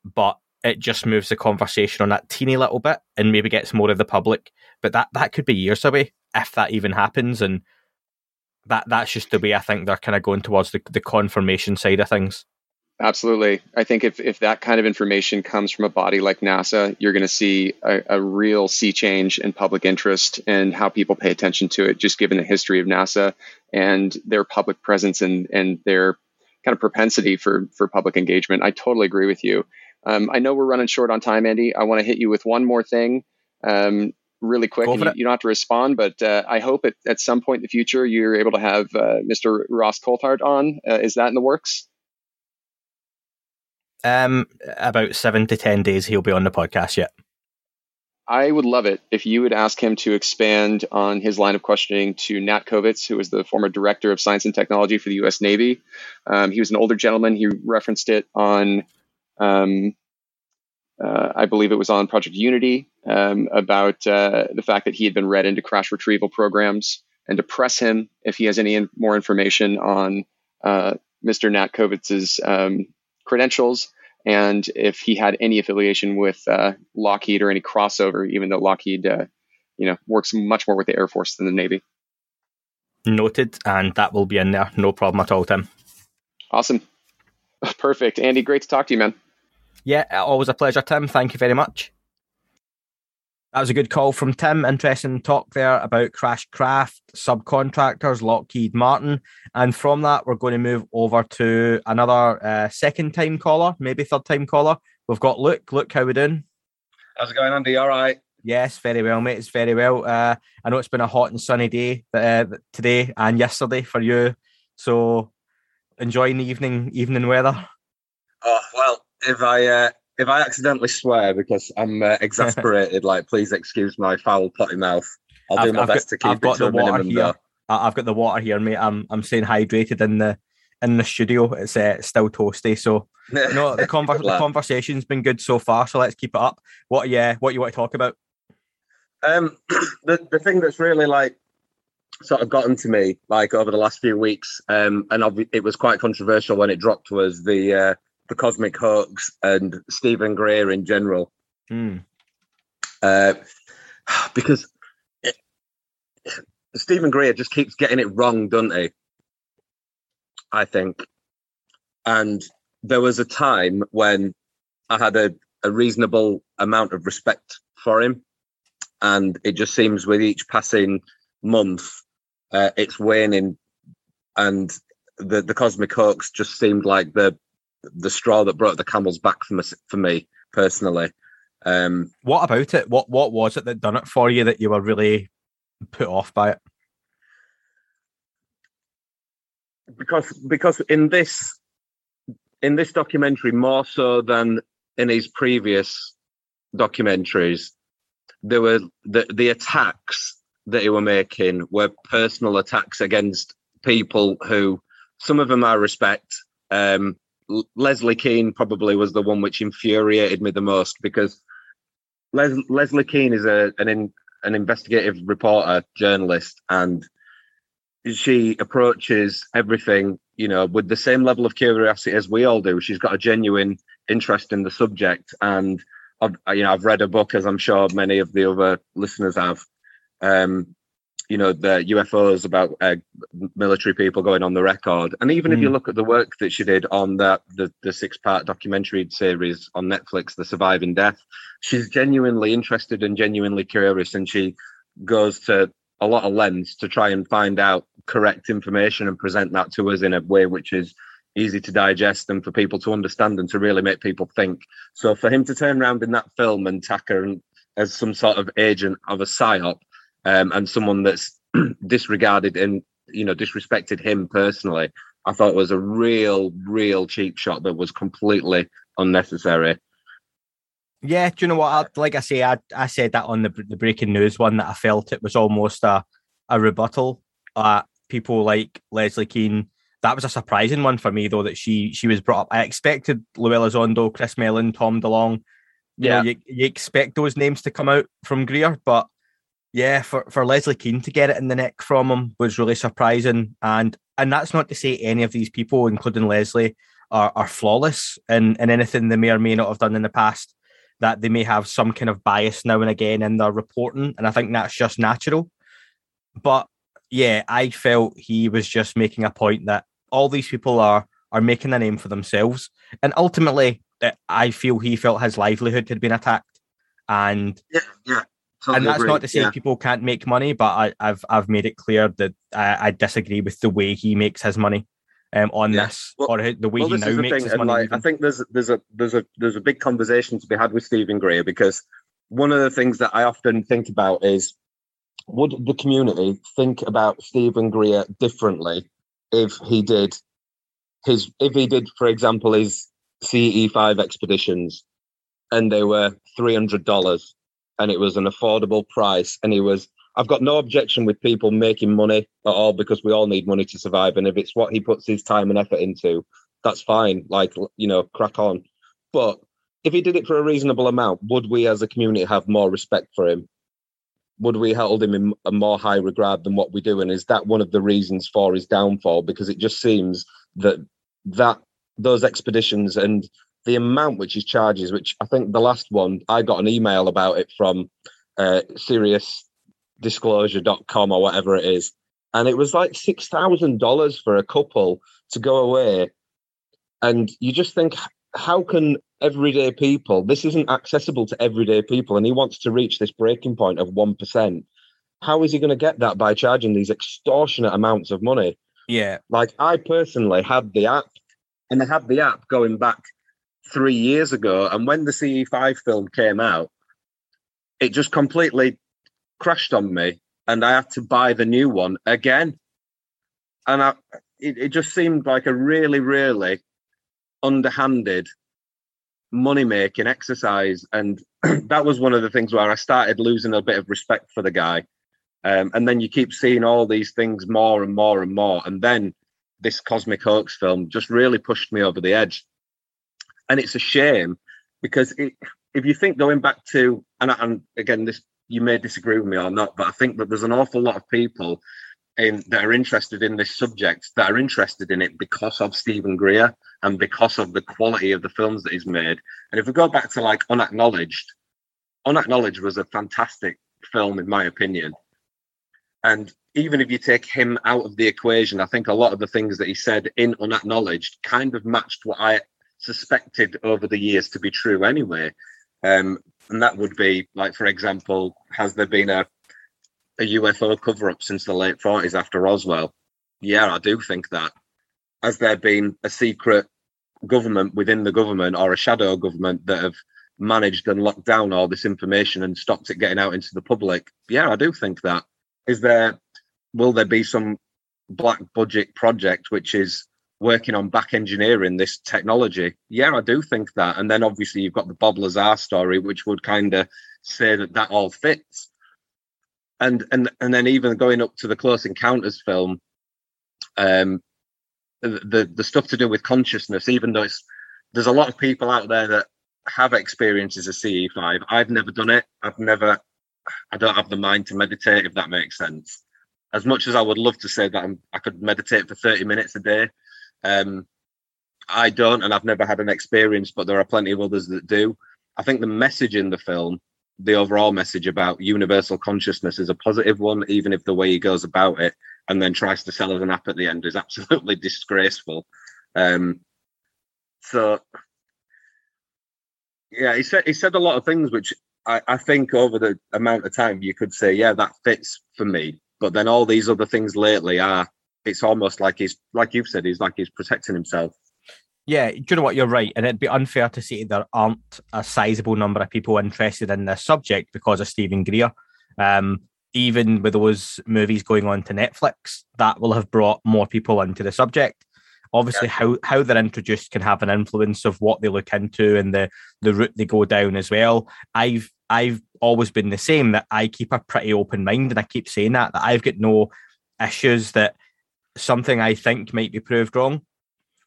S2: but it just moves the conversation on that teeny little bit and maybe gets more of the public. But that that could be years away if that even happens. And that that's just the way I think they're kind of going towards the, the confirmation side of things.
S4: Absolutely. I think if, if that kind of information comes from a body like NASA, you're going to see a, a real sea change in public interest and how people pay attention to it, just given the history of NASA and their public presence and, and their kind of propensity for, for public engagement. I totally agree with you. Um, I know we're running short on time, Andy. I want to hit you with one more thing um, really quick. You, you don't have to respond, but uh, I hope at, at some point in the future you're able to have uh, Mr. Ross Coulthart on. Uh, is that in the works?
S2: Um, about seven to ten days, he'll be on the podcast. Yet,
S4: I would love it if you would ask him to expand on his line of questioning to Nat Kobitz, who was the former director of science and technology for the U.S. Navy. Um, he was an older gentleman. He referenced it on, um, uh, I believe it was on Project Unity, um, about uh, the fact that he had been read into crash retrieval programs, and to press him if he has any in- more information on uh, Mr. Nat Kobitz's um, credentials and if he had any affiliation with uh, Lockheed or any crossover, even though Lockheed, uh, you know, works much more with the Air Force than the Navy.
S2: noted, and that will be in there. No problem at all, Tim.
S4: Awesome, perfect, Andy. Great to talk to you, man.
S2: Yeah, always a pleasure, Tim. Thank you very much. That was a good call from Tim. Interesting talk there about Crash Craft, subcontractors, Lockheed Martin. And from that, we're going to move over to another uh, second time caller, maybe third time caller. We've got Luke. Luke, how we doing?
S5: How's it going, Andy? All right.
S2: Yes, very well, mate. It's very well. Uh, I know it's been a hot and sunny day uh, today and yesterday for you. So enjoying the evening evening weather.
S5: Oh well, if I uh, if I accidentally swear because I'm uh, exasperated, like please excuse my foul potty mouth. I'll do
S2: I've-
S5: my
S2: I've
S5: best
S2: got-
S5: to keep
S2: I've
S5: it
S2: got
S5: to
S2: the
S5: a
S2: water
S5: minimum.
S2: here.
S5: Though.
S2: I've got the water here, mate. I'm I'm staying hydrated in the in the studio. It's uh, still toasty. So no, the, conver- the conversation's been good so far. So let's keep it up. What yeah, what you want to talk about?
S5: Um, the the thing that's really like sort of gotten to me like over the last few weeks, um, and it was quite controversial when it dropped was the uh, the cosmic hoax and Stephen Greer in general,
S2: Hmm.
S5: uh, because it, Stephen Greer just keeps getting it wrong, doesn't he? I think, and there was a time when I had a, a reasonable amount of respect for him and it just seems with each passing month uh, it's waning and the the cosmic hoax just seemed like the the straw that broke the camel's back for me, for me personally um
S2: What about it? What what was it that done it for you that you were really put off by it?
S5: because because in this in this documentary more so than in his previous documentaries there were the the attacks that he were making were personal attacks against people who some of them I respect um Leslie Kean probably was the one which infuriated me the most because Les- Leslie Kean is a an in, an investigative reporter journalist and she approaches everything, you know, with the same level of curiosity as we all do. She's got a genuine interest in the subject, and I've, you know, I've read a book, as I'm sure many of the other listeners have. Um, you know, the UFOs about uh, military people going on the record, and even mm. if you look at the work that she did on that the, the six part documentary series on Netflix, The Surviving Death, she's genuinely interested and genuinely curious, and she goes to a lot of lengths to try and find out correct information and present that to us in a way which is easy to digest and for people to understand and to really make people think. So for him to turn around in that film and tack her as some sort of agent of a psyop um, and someone that's disregarded and you know disrespected him personally, I thought it was a real, real cheap shot that was completely unnecessary.
S2: Yeah, do you know what? I, like I say, I, I said that on the the breaking news one that I felt it was almost a a rebuttal at people like Leslie Kean. That was a surprising one for me, though, that she she was brought up. I expected Lou Elizondo, Chris Mellon, Tom DeLonge. You yeah, know, you, you expect those names to come out from Greer, but yeah, for, for Leslie Kean to get it in the neck from him was really surprising. And and that's not to say any of these people, including Leslie, are, are flawless in, in anything they may or may not have done in the past that they may have some kind of bias now and again in their reporting. And I think that's just natural. But yeah, I felt he was just making a point that all these people are are making a name for themselves. And ultimately, eh, I feel he felt his livelihood had been attacked. And
S5: yeah, yeah.
S2: Totally and that's agree. not to say yeah. people can't make money, but I, have I've made it clear that I, I, disagree with the way he makes his money um, on yeah. this well, or the way well, he now makes his money.
S5: Like, I think there's there's a there's a there's a big conversation to be had with Stephen Greer because one of the things that I often think about is would the community think about Stephen Greer differently if he did his if he did, for example, his CE5 expeditions and they were three hundred dollars and it was an affordable price and he was I've got no objection with people making money at all because we all need money to survive. And if it's what he puts his time and effort into, that's fine. Like, you know, crack on. But if he did it for a reasonable amount, would we as a community have more respect for him? Would we hold him in a more high regard than what we do? And is that one of the reasons for his downfall? Because it just seems that that those expeditions and the amount which he charges, which I think the last one I got an email about it from uh, Sirius disclosure.com or whatever it is. And it was like $6,000 for a couple to go away. And you just think, how can everyday people, this isn't accessible to everyday people, and he wants to reach this breaking point of 1%. How is he going to get that by charging these extortionate amounts of money?
S2: Yeah.
S5: Like I personally had the app, and I had the app going back three years ago. And when the CE5 film came out, it just completely crashed on me and I had to buy the new one again. And I, it, it just seemed like a really, really underhanded money making exercise. And that was one of the things where I started losing a bit of respect for the guy. Um, and then you keep seeing all these things more and more and more. And then this Cosmic Hoax film just really pushed me over the edge. And it's a shame because it, if you think going back to, and, and again, this you may disagree with me or not, but I think that there's an awful lot of people in, that are interested in this subject that are interested in it because of Stephen Greer and because of the quality of the films that he's made. And if we go back to like Unacknowledged, Unacknowledged was a fantastic film in my opinion. And even if you take him out of the equation, I think a lot of the things that he said in Unacknowledged kind of matched what I suspected over the years to be true anyway. Um, and that would be like, for example, has there been a a UFO cover up since the late forties after Roswell? Yeah, I do think that. Has there been a secret government within the government or a shadow government that have managed and locked down all this information and stopped it getting out into the public? Yeah, I do think that. Is there will there be some black budget project which is working on back engineering this technology. Yeah, I do think that. And then obviously you've got the Bob Lazar story, which would kind of say that that all fits. And and and then even going up to the Close Encounters film, um, the the stuff to do with consciousness, even though it's there's a lot of people out there that have experiences of CE5. I've never done it. I've never. I don't have the mind to meditate, if that makes sense. as much as I would love to say that I'm, I could meditate for 30 minutes a day, um, I don't, and I've never had an experience, but there are plenty of others that do. I think the message in the film, the overall message about universal consciousness, is a positive one, even if the way he goes about it and then tries to sell us an app at the end is absolutely disgraceful. Um, so, yeah, he said he said a lot of things which I, I think over the amount of time you could say, yeah, that fits for me. But then all these other things lately are, it's almost like he's, like you've said, he's like he's protecting himself.
S2: Yeah, do you know what? You're right. And it'd be unfair to say there aren't a sizable number of people interested in this subject because of Stephen Greer. Um, even with those movies going on to Netflix, that will have brought more people into the subject. Obviously, yeah. how how they're introduced can have an influence of what they look into and the the route they go down as well. I've I've always been the same that I keep a pretty open mind, and I keep saying that that I've got no issues that something I think might be proved wrong,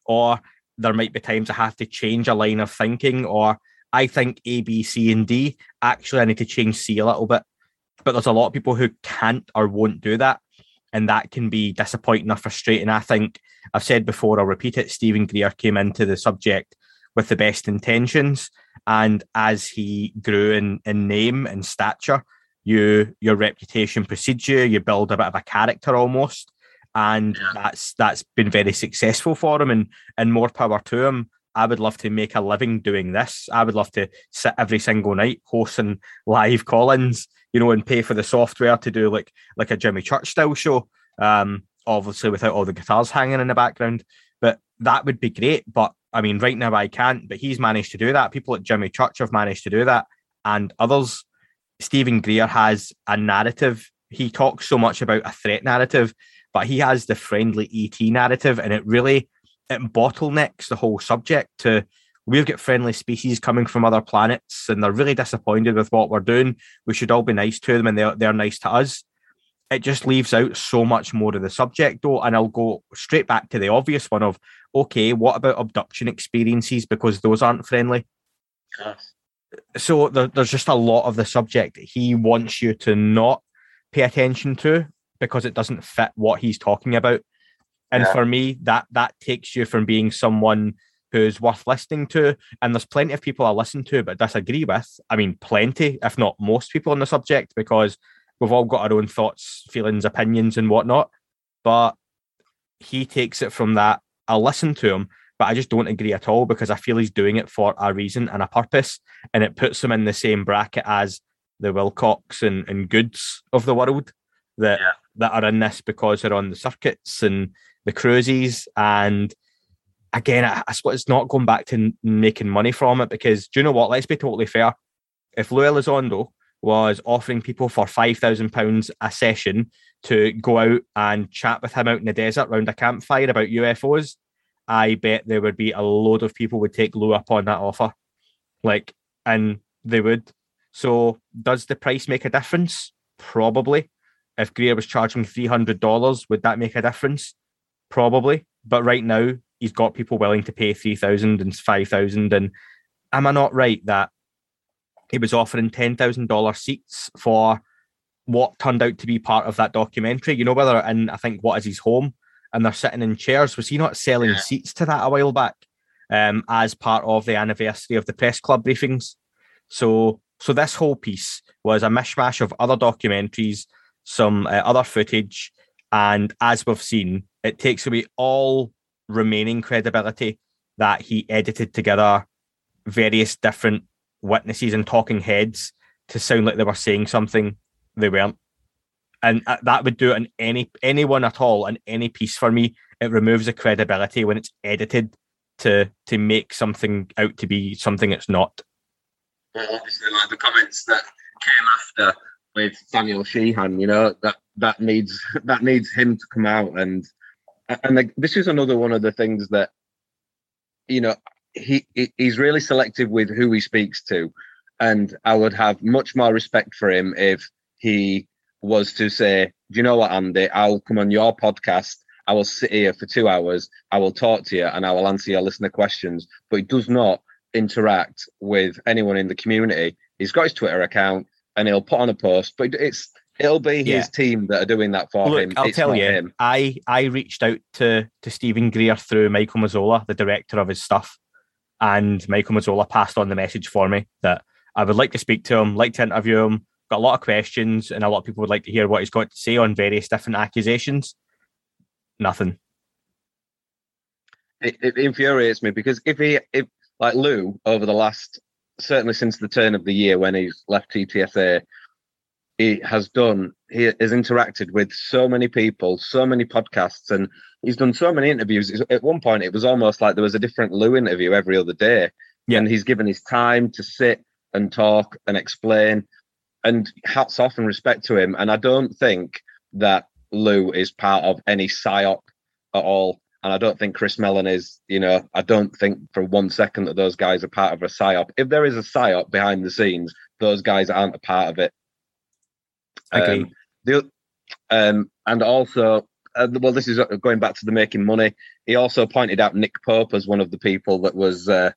S2: or there might be times I have to change a line of thinking, or I think A, B, C, and D. Actually, I need to change C a little bit. But there's a lot of people who can't or won't do that. And that can be disappointing or frustrating. I think I've said before, I'll repeat it. Stephen Greer came into the subject with the best intentions. And as he grew in, in name and stature, you your reputation precedes you, you build a bit of a character almost and yeah. that's that's been very successful for him and and more power to him I would love to make a living doing this. I would love to sit every single night hosting live call-ins, you know, and pay for the software to do like like a Jimmy Church style show. Um, obviously without all the guitars hanging in the background. But that would be great. But I mean, right now I can't. But he's managed to do that. People at Jimmy Church have managed to do that, and others. Stephen Greer has a narrative. He talks so much about a threat narrative but he has the friendly ET narrative, and it really it bottlenecks the whole subject to we've got friendly species coming from other planets and they're really disappointed with what we're doing. We should all be nice to them and they're, they're nice to us. It just leaves out so much more of the subject, though. And I'll go straight back to the obvious one of okay, what about abduction experiences? Because those aren't friendly. Yes. So there, there's just a lot of the subject he wants you to not pay attention to because it doesn't fit what he's talking about. And yeah. for me, that that takes you from being someone who's worth listening to. And there's plenty of people I listen to but disagree with. I mean, plenty, if not most people on the subject, because we've all got our own thoughts, feelings, opinions, and whatnot. But he takes it from that. I'll listen to him, but I just don't agree at all because I feel he's doing it for a reason and a purpose. And it puts him in the same bracket as the Wilcocks and, and Goodes of the world that yeah. That are in this because they're on the circuits and the cruises and again I, I suppose it's not going back to making money from it because do you know what let's be totally fair if Lou Elizondo was offering people for five thousand pounds a session to go out and chat with him out in the desert round a campfire about UFOs, I bet there would be a load of people would take Lou up on that offer. Like, and they would. So does the price make a difference? Probably if Greer was charging three hundred dollars, would that make a difference? Probably. But right now, he's got people willing to pay three thousand and five thousand. And am I not right that he was offering ten thousand dollar seats for what turned out to be part of that documentary? You know, whether in I think what is his home, and they're sitting in chairs. Was he not selling yeah. seats to that a while back, um, as part of the anniversary of the press club briefings? So, so this whole piece was a mishmash of other documentaries some uh, other footage, and as we've seen, it takes away all remaining credibility that he edited together various different witnesses and talking heads to sound like they were saying something they weren't. And uh, that would do it in any anyone at all in any piece for me. It removes the credibility when it's edited to to make something out to be something it's not.
S5: Well, obviously, like the comments that came after with Daniel Sheehan. You know that that needs that needs him to come out and and this is another one of the things that you know he he's really selective with who he speaks to, and I would have much more respect for him if he was to say, "Do you know what, Andy? I'll come on your podcast." I will sit here for two hours. I will talk to you and I will answer your listener questions. But he does not interact with anyone in the community. He's got his Twitter account and he'll put on a post. But it's It'll be his team that are doing that for
S2: Look,
S5: him.
S2: I'll
S5: It's
S2: tell you,
S5: him.
S2: I I reached out to to Stephen Greer through Michael Mazzola, the director of his stuff, and Michael Mazzola passed on the message for me that I would like to speak to him, like to interview him. Got a lot of questions, and a lot of people would like to hear what he's got to say on various different accusations. Nothing.
S5: it, it infuriates me because if he if like Lou over the last certainly since the turn of the year when he's left TTSA, he has done he has interacted with so many people, so many podcasts, and he's done so many interviews. At one point, it was almost like there was a different Lou interview every other day,
S2: Yeah.
S5: and he's given his time to sit and talk and explain. And hats off and respect to him. And I don't think that Lou is part of any psyop at all. And I don't think Chris Mellon is, you know, I don't think for one second that those guys are part of a psyop. If there is a psyop behind the scenes, those guys aren't a part of it.
S2: Agree.
S5: Um, the, um, and also, uh, well, this is going back to the making money. He also pointed out Nick Pope as one of the people that was uh,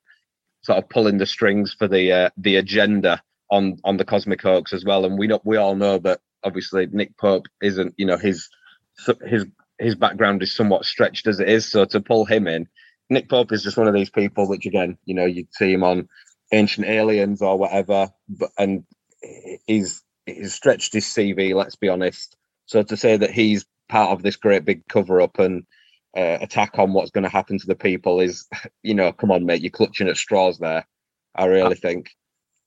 S5: sort of pulling the strings for the uh, the agenda on on the Cosmic Hoax as well. And we know we all know that obviously Nick Pope isn't, you know, his his his background is somewhat stretched as it is. So to pull him in, Nick Pope is just one of these people which again, you know, you'd see him on Ancient Aliens or whatever, but and he's he's stretched his CV. Let's be honest. So to say that he's part of this great big cover up and uh, attack on what's going to happen to the people is, you know, come on, mate, you're clutching at straws there. I really think.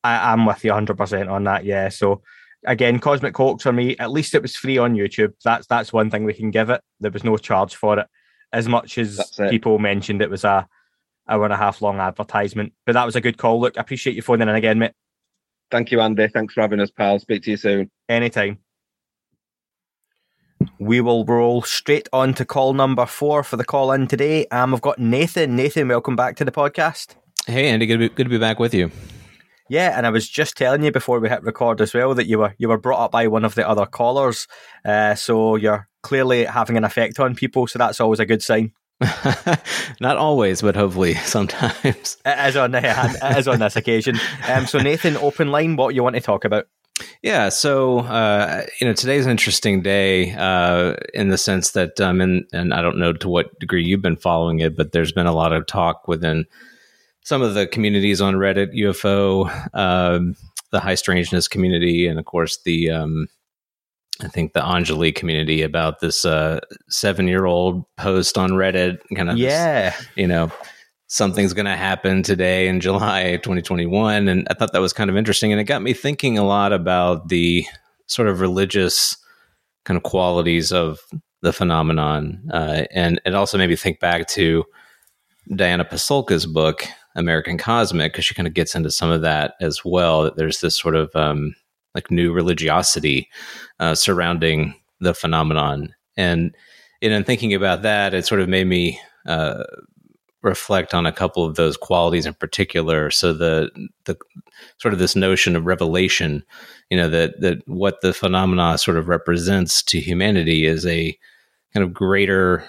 S2: I, I'm with you 100% on that. Yeah. So again, Cosmic Hoax for me, at least it was free on YouTube. That's that's one thing we can give it. There was no charge for it, as much as people mentioned it was a hour and a half long advertisement. But that was a good call. Look, I appreciate you phoning in again, mate.
S5: Thank you, Andy. Thanks for having us, pal. Speak to you soon.
S2: Anytime. We will roll straight on to call number four for the call in today. Um, I've got Nathan. Nathan, welcome back to the podcast.
S6: Hey, Andy, good to be, good to be back with you.
S2: Yeah, and I was just telling you before we hit record as well that you were you were brought up by one of the other callers, uh, so you're clearly having an effect on people. So that's always a good sign.
S6: Not always, but hopefully sometimes.
S2: It is on it is on this occasion. Um, so Nathan, open line. What you want to talk about?
S6: Yeah, so uh, you know, today's an interesting day uh, in the sense that, um, and and I don't know to what degree you've been following it, but there's been a lot of talk within some of the communities on Reddit, UFO, um, the high strangeness community, and of course the um, I think the Anjali community about this uh, seven year old post on Reddit, kind of this-
S2: Yeah,
S6: you know, something's going to happen today in July 2021. And I thought that was kind of interesting. And it got me thinking a lot about the sort of religious kind of qualities of the phenomenon. Uh, and it also made me think back to Diana Pasulka's book, American Cosmic, because she kind of gets into some of that as well. That there's this sort of um, like new religiosity uh, surrounding the phenomenon. And in thinking about that, it sort of made me uh, reflect on a couple of those qualities in particular. So the the sort of this notion of revelation, you know, that that what the phenomena sort of represents to humanity is a kind of greater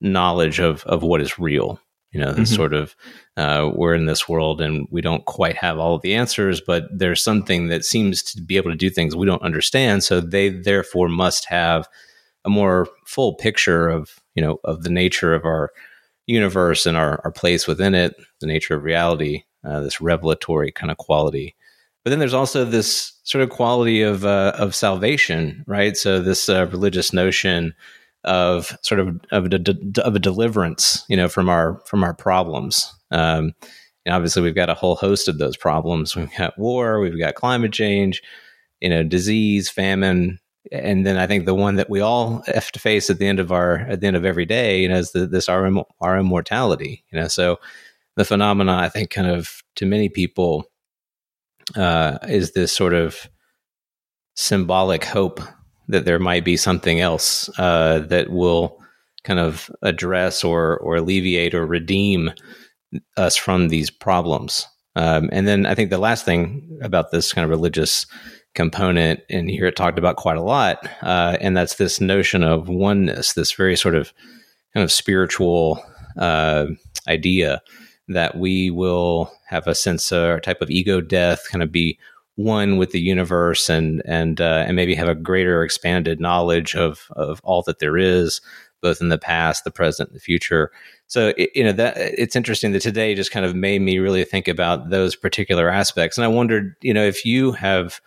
S6: knowledge of of what is real. You know, this
S2: Mhm.
S6: sort of uh, we're in this world and we don't quite have all of the answers, but there's something that seems to be able to do things we don't understand. So they therefore must have a more full picture of you know of the nature of our universe and our, our place within it, the nature of reality, uh, this revelatory kind of quality. But then there's also this sort of quality of uh, of salvation, right? So this uh, religious notion of sort of of a, de- of a deliverance, you know, from our from our problems. Um, and obviously, we've got a whole host of those problems. We've got war, we've got climate change, you know, disease, famine, and then I think the one that we all have to face at the end of our at the end of every day, you know, is the, this our our immortality. You know, so the phenomena I think kind of to many people uh, is this sort of symbolic hope that there might be something else uh, that will kind of address or or alleviate or redeem us from these problems. Um, and then I think the last thing about this kind of religious component, and hear it talked about quite a lot, uh, and that's this notion of oneness, this very sort of kind of spiritual uh, idea that we will have a sense a type of ego death, kind of be one with the universe and and uh, and maybe have a greater expanded knowledge of of all that there is both in the past the present the future so it, you know that it's interesting that today just kind of made me really think about those particular aspects and i wondered you know if you have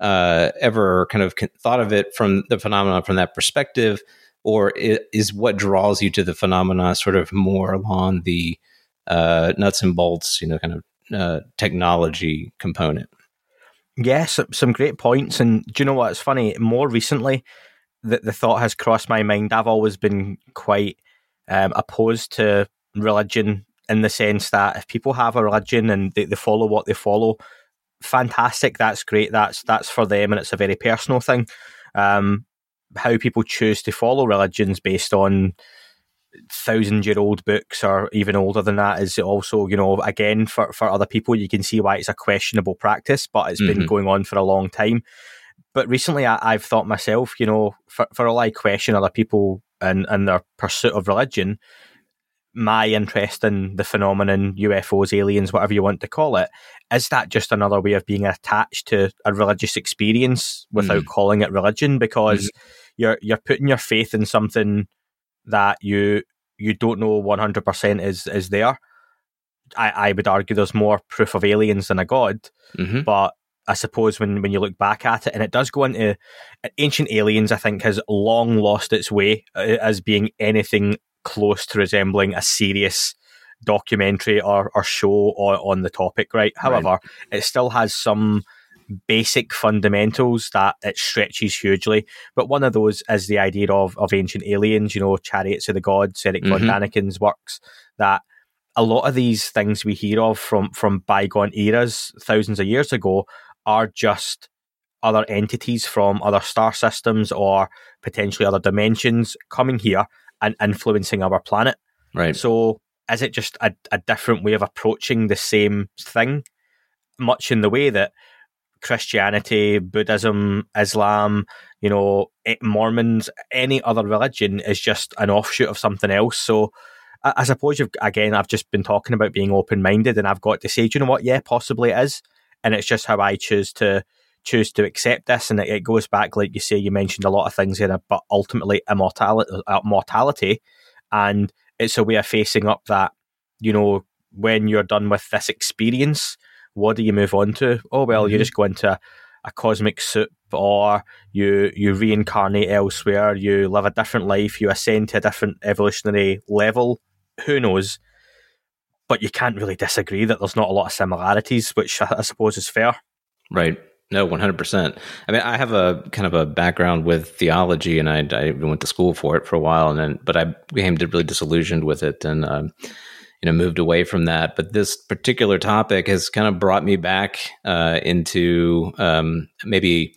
S6: uh, ever kind of thought of it from the phenomenon from that perspective or is what draws you to the phenomena sort of more along the uh, nuts and bolts you know kind of uh, technology component
S2: Yes, some great points. And do you know what? It's funny. More recently, the, the thought has crossed my mind. I've always been quite um, opposed to religion in the sense that if people have a religion and they, they follow what they follow, fantastic. That's great. That's that's for them, and it's a very personal thing. Um, how people choose to follow religions based on thousand year old books or even older than that is also, you know, again, for, for other people, you can see why it's a questionable practice, but it's mm-hmm. been going on for a long time. But recently, I, have thought myself, you know, for, for all I question other people and, and their pursuit of religion, my interest in the phenomenon, UFOs, aliens, whatever you want to call it, is that just another way of being attached to a religious experience without mm-hmm. calling it religion? Because mm-hmm. you're you're putting your faith in something that you you don't know one hundred percent is is there. I, I would argue there's more proof of aliens than a god, mm-hmm. but I suppose when, when you look back at it, and it does go into ancient aliens, I think has long lost its way uh, as being anything close to resembling a serious documentary or, or show on, on the topic, right? However, right. it still has some basic fundamentals that it stretches hugely. But one of those is the idea of, of ancient aliens, you know, chariots of the gods, Eric mm-hmm. von Daniken's works, that a lot of these things we hear of from, from bygone eras, thousands of years ago, are just other entities from other star systems or potentially other dimensions coming here and influencing our planet.
S6: Right.
S2: So is it just a, a different way of approaching the same thing? Much in the way that Christianity, Buddhism, Islam, you know, eh, Mormons, any other religion is just an offshoot of something else. So I, I suppose you've, again, I've just been talking about being open minded, and I've got to say, do you know what? Yeah, possibly it is, and it's just how I choose to choose to accept this, and it, it goes back, like you say, you mentioned a lot of things here, but ultimately immortality, uh, mortality, and it's a way of facing up that, you know, when you're done with this experience what do you move on to? Oh well, mm-hmm. you just go into a, a cosmic soup or you you reincarnate elsewhere, you live a different life, you ascend to a different evolutionary level. Who knows? But you can't really disagree that there's not a lot of similarities, which I, suppose is fair.
S6: Right. No, one hundred percent. I mean, I have a kind of a background with theology, and I, I went to school for it for a while, and then but I became really disillusioned with it, and um, you know moved away from that but this particular topic has kind of brought me back uh, into um, maybe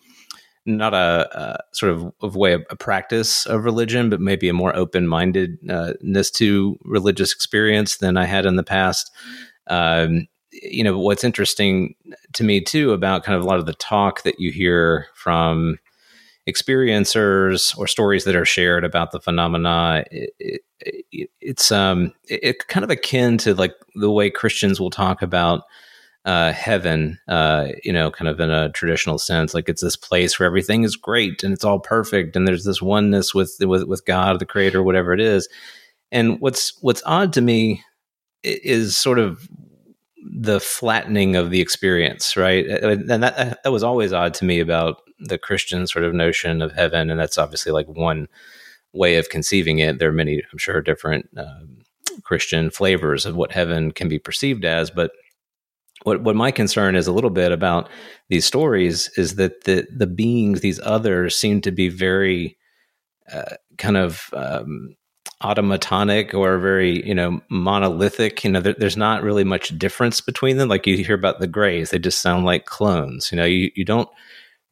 S6: not a, a, sort of, of way of a practice of religion but maybe a more open-mindedness to religious experience than i had in the past. Um, you know what's interesting to me too about kind of a lot of the talk that you hear from experiencers or stories that are shared about the phenomena it, it, it's um it, kind of akin to like the way christians will talk about uh, heaven uh, you know kind of in a traditional sense like it's this place where everything is great and it's all perfect and there's this oneness with with, with god the creator whatever it is and what's what's odd to me is sort of the flattening of the experience right and that that was always odd to me about the Christian sort of notion of heaven, and that's obviously like one way of conceiving it. There are many, I'm sure, different um, Christian flavors of what heaven can be perceived as, but what what my concern is a little bit about these stories is that the the beings, these others, seem to be very uh, kind of um, automatonic or very you know monolithic. You know, there, there's not really much difference between them. Like you hear about the Greys, they just sound like clones. You know, you you don't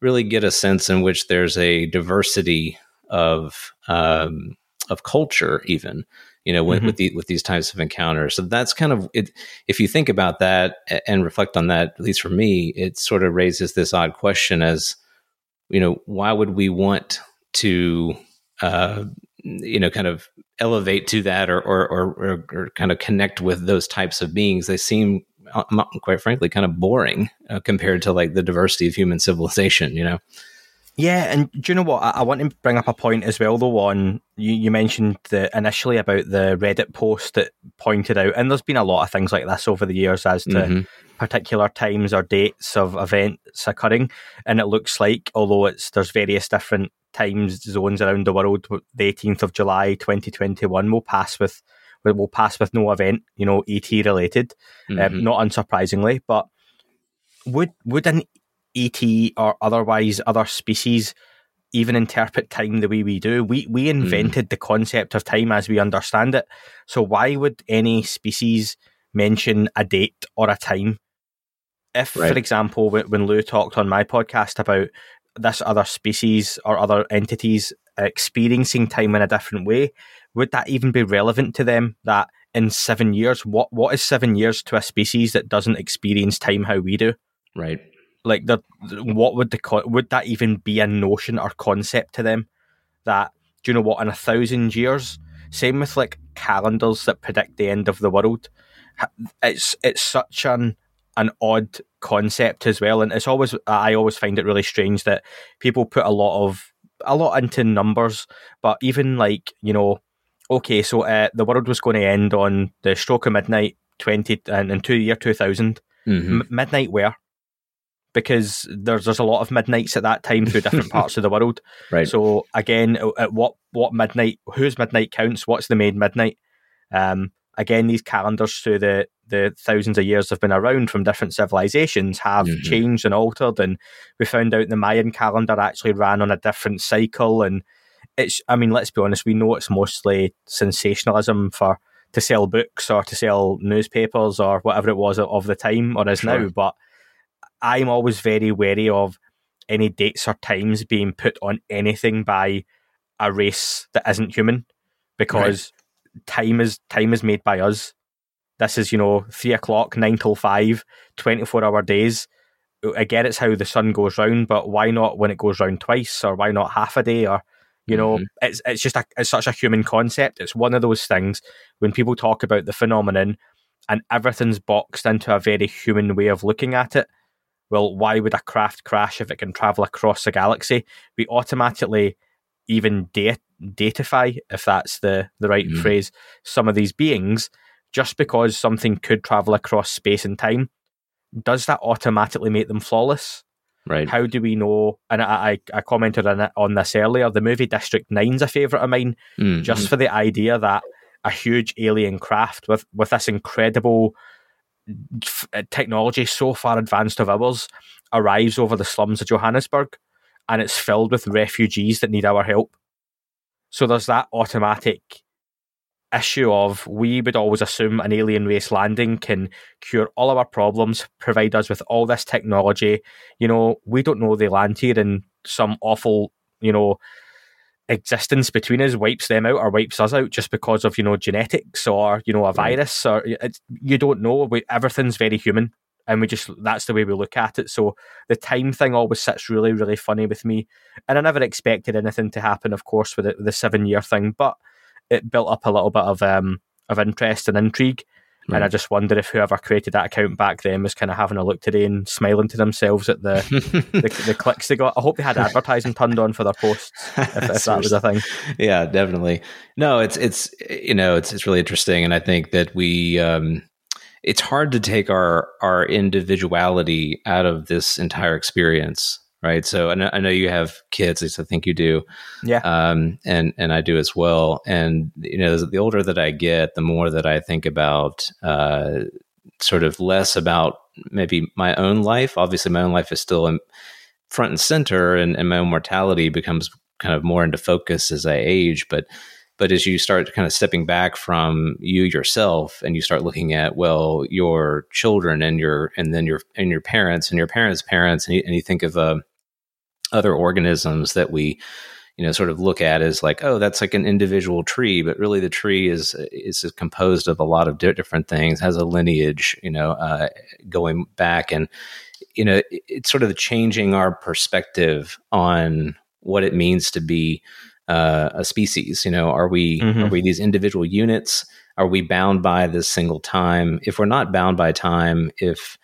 S6: really get a sense in which there's a diversity of um, of culture, even you know, with, mm-hmm. with, the, with these types of encounters. So that's kind of it. If you think about that and reflect on that, at least for me, it sort of raises this odd question: as you know, why would we want to, uh, you know, kind of elevate to that or or, or or, or kind of connect with those types of beings? They seem uh, quite frankly, kind of boring uh, compared to like the diversity of human civilization. You know.
S2: Yeah, and do you know what? I, I, want to bring up a point as well, though. On you, you mentioned the initially about the Reddit post that pointed out, and there's been a lot of things like this over the years as to mm-hmm. particular times or dates of events occurring, and it looks like, although it's there's various different times zones around the world, the 18th of July 2021 will pass with will pass with no event, you know, ET related, um, mm-hmm. um, not unsurprisingly, but would would an ET or otherwise other species even interpret time the way we do. We we hmm. invented mm. the concept of time as we understand it. So why would any species mention a date or a time? If, right. for example, when, when Lou talked on my podcast about this other species or other entities experiencing time in a different way, would that even be relevant to them? That in seven years, what what is seven years to a species that doesn't experience time how we do?
S6: Right.
S2: Like, the what would the would that even be a notion or concept to them? That do you know what? In a thousand years, same with like calendars that predict the end of the world. It's it's such an an odd concept as well, and it's always I always find it really strange that people put a lot of a lot into numbers, but even like you know, okay, so uh, the world was going to end on the stroke of midnight twenty and in two year two thousand. Mm-hmm. M- midnight where because there's there's a lot of midnights at that time through different parts of the world.
S6: Right.
S2: So again, at what what midnight? Whose midnight counts? What's the main midnight? Um, again, these calendars through the the thousands of years have been around from different civilizations have mm-hmm. changed and altered, and we found out the Mayan calendar actually ran on a different cycle. And it's, I mean, let's be honest, we know it's mostly sensationalism for to sell books or to sell newspapers or whatever it was of the time or is sure. now, but I'm always very wary of any dates or times being put on anything by a race that isn't human because right. time is time is made by us. This is, you know, three o'clock, nine till five, 24 hour days. I get it's how the sun goes round, but why not when it goes round twice, or why not half a day, or you know, mm-hmm. it's it's just a, it's such a human concept. It's one of those things when people talk about the phenomenon, and everything's boxed into a very human way of looking at it well, why would a craft crash if it can travel across a galaxy? We automatically even date, datify, if that's the, the right mm. phrase, some of these beings just because something could travel across space and time. Does that automatically make them flawless?
S6: Right.
S2: How do we know? And I, I, commented on, it, on this earlier. The movie District Nine's a favorite of mine, mm. just for the idea that a huge alien craft with with this incredible uh, technology so far advanced of ours arrives over the slums of Johannesburg and it's filled with refugees that need our help. So there's that automatic issue of we would always assume an alien race landing can cure all our problems, provide us with all this technology. You know, we don't know they land here in some awful, you know, existence between us wipes them out or wipes us out just because of you know genetics or you know a virus or you don't know. We, everything's very human and we just that's the way we look at it. So the time thing always sits really really funny with me and i never expected anything to happen of course with the, the seven year thing but it built up a little bit of um of interest and intrigue Right. And I just wonder if whoever created that account back then was kind of having a look today and smiling to themselves at the the, the, clicks they got. I hope they had advertising turned on for their posts if, if that was a thing.
S6: Yeah, definitely. No, it's it's you know it's it's really interesting, and I think that we um, it's hard to take our our individuality out of this entire experience right? So I know, I know you have kids. I think you do.
S2: Yeah.
S6: Um, and and I do as well. And you know, the older that I get, the more that I think about uh, sort of less about maybe my own life. Obviously, my own life is still in front and center, and, and my own mortality becomes kind of more into focus as I age. But but as you start kind of stepping back from you yourself and you start looking at well your children and your and then your and your parents and your parents parents and you, and you think of a uh, other organisms that we you know sort of look at as like oh that's like an individual tree but really the tree is is composed of a lot of different things has a lineage you know uh, going back and you know it's sort of changing our perspective on what it means to be uh, a species you know are we mm-hmm. are we these individual units are we bound by this single time? If we're not bound by time, if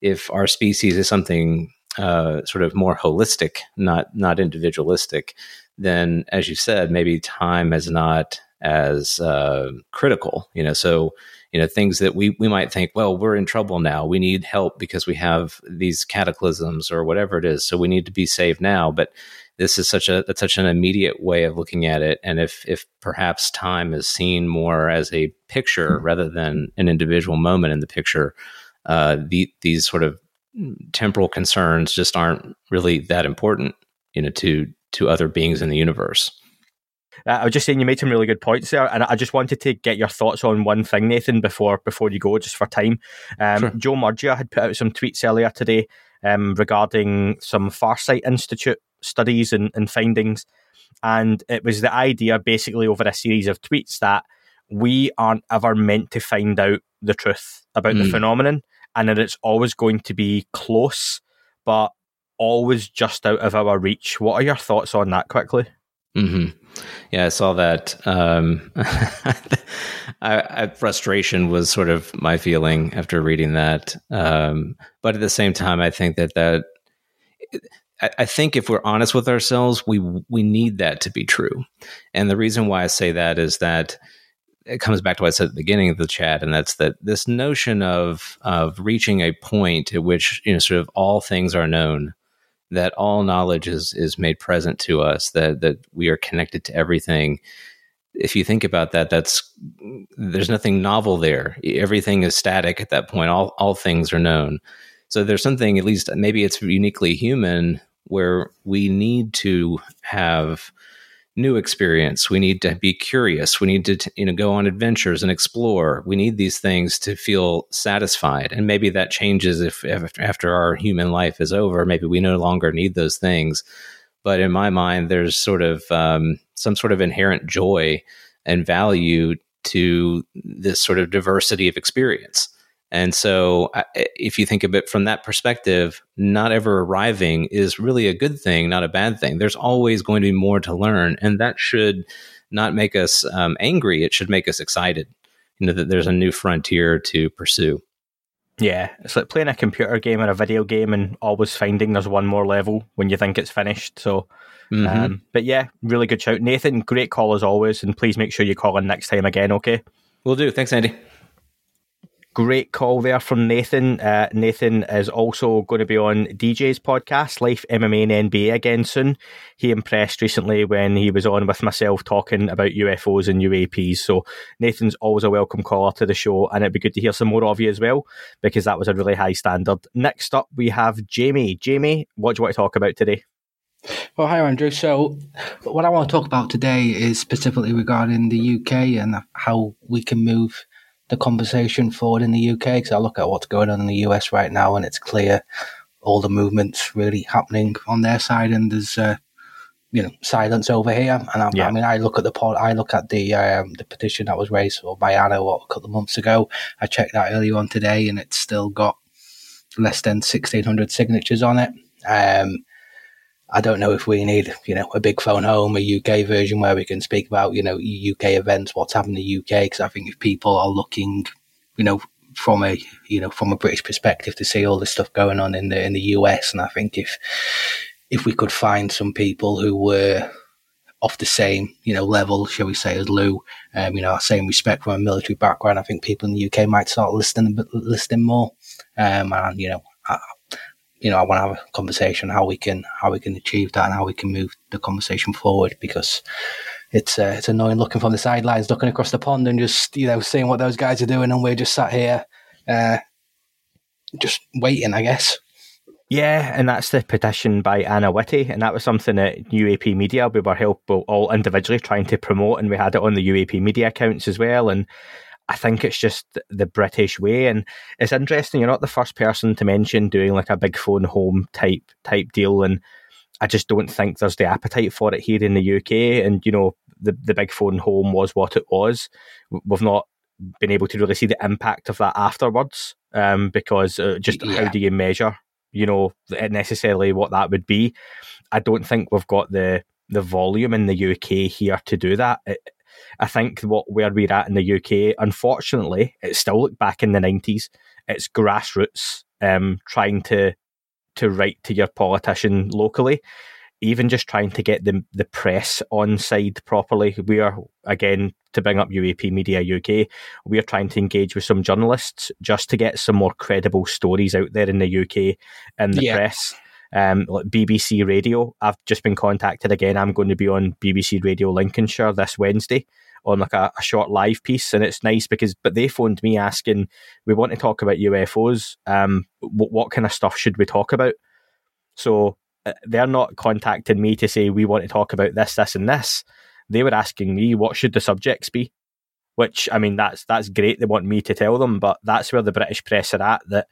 S6: if our species is something uh, sort of more holistic, not not individualistic, then as you said, maybe time is not as uh, critical. You know, so you know things that we we might think, well, we're in trouble now. We need help because we have these cataclysms or whatever it is. So we need to be saved now. But this is such a such an immediate way of looking at it. And if if perhaps time is seen more as a picture rather than an individual moment in the picture, uh, the, these sort of temporal concerns just aren't really that important, you know, to to other beings in the universe.
S2: Uh, I was just saying you made some really good points there, and I just wanted to get your thoughts on one thing, Nathan, before before you go, just for time. Um, sure. Joe Murgia had put out some tweets earlier today um, regarding some Farsight Institute studies and, and findings. And it was the idea, basically, over a series of tweets, that we aren't ever meant to find out the truth about mm. the phenomenon, and that it's always going to be close, but always just out of our reach. What are your thoughts on that, quickly?
S6: Mm-hmm. Yeah, I saw that. Um, I, frustration was sort of my feeling after reading that. Um, but at the same time, I think that that I, think if we're honest with ourselves, we we need that to be true. And the reason why I say that is that it comes back to what I said at the beginning of the chat, and that's that this notion of of reaching a point at which you know sort of all things are known, that all knowledge is is made present to us, that that we are connected to everything. If you think about that, that's there's nothing novel there. Everything is static at that point. All all things are known. So there's something, at least maybe it's uniquely human, where we need to have new experience. We need to be curious. We need to, you know, go on adventures and explore. We need these things to feel satisfied. And maybe that changes if, if after our human life is over, maybe we no longer need those things. But in my mind, there's sort of um, some sort of inherent joy and value to this sort of diversity of experience. And so, if you think of it from that perspective, not ever arriving is really a good thing, not a bad thing. There's always going to be more to learn, and that should not make us um, angry. It should make us excited. You know that there's a new frontier to pursue.
S2: Yeah, it's like playing a computer game or a video game and always finding there's one more level when you think it's finished. So, mm-hmm. um, but yeah, really good shout, Nathan. Great call as always, and please make sure you call in next time again. Okay,
S6: we'll do. Thanks, Andy.
S2: Great call there from Nathan. Uh, Nathan is also going to be on DJ's podcast, Life MMA and NBA, again soon. He impressed recently when he was on with myself talking about UFOs and UAPs. So Nathan's always a welcome caller to the show, and it'd be good to hear some more of you as well, because that was a really high standard. Next up, we have Jamie. Jamie, what do you want to talk about today?
S7: Well, hi, Andrew. So, what I want to talk about today is specifically regarding the UK and how we can move the conversation forward in the UK because I look at what's going on in the US right now and it's clear all the movements really happening on their side and there's uh, you know silence over here. And I, yeah. I, mean I look at the I look at the um, the petition that was raised by Anna what, a couple of months ago. I checked that earlier on today and it's still got less than 1600 signatures on it. Um, I don't know if we need, you know, a big phone home, a UK version where we can speak about, you know, UK events, what's happening in the UK. Because I think if people are looking, you know, from a, you know, from a British perspective to see all the stuff going on in the in the US, and I think if if we could find some people who were off the same, you know, level, shall we say, as Lou, um, you know, same respect from a military background, I think people in the UK might start listening, listening more. Um, and you know, I, you know, I want to have a conversation how we can how we can achieve that and how we can move the conversation forward because it's uh, it's annoying looking from the sidelines, looking across the pond and just you know seeing what those guys are doing, and we're just sat here, uh, just waiting, I guess.
S2: Yeah, and that's the petition by Anna Whitty, and that was something that UAP Media we were help all individually trying to promote, and we had it on the UAP Media accounts as well, and I think it's just the British way, and it's interesting. You're not the first person to mention doing like a big phone home type type deal, and I just don't think there's the appetite for it here in the UK. And you know, the the big phone home was what it was. We've not been able to really see the impact of that afterwards, um, because uh, just yeah. how do you measure, you know, necessarily what that would be? I don't think we've got the the volume in the UK here to do that. It, I think what where we're at in the UK, unfortunately, it's still back in the nineties. It's grassroots um, trying to to write to your politician locally even just trying to get the the press on side properly. We are again to bring up UAP Media UK. We are trying to engage with some journalists just to get some more credible stories out there in the UK and the
S7: Yeah.
S2: press. Um, like BBC Radio. I've just been contacted again. I'm going to be on BBC Radio Lincolnshire this Wednesday on like a, a short live piece, and it's nice because but they phoned me asking, we want to talk about UFOs. Um, what, what kind of stuff should we talk about? So uh, they're not contacting me to say we want to talk about this, this, and this. They were asking me what should the subjects be. Which I mean, that's that's great. They want me to tell them, but that's where the British press are at. That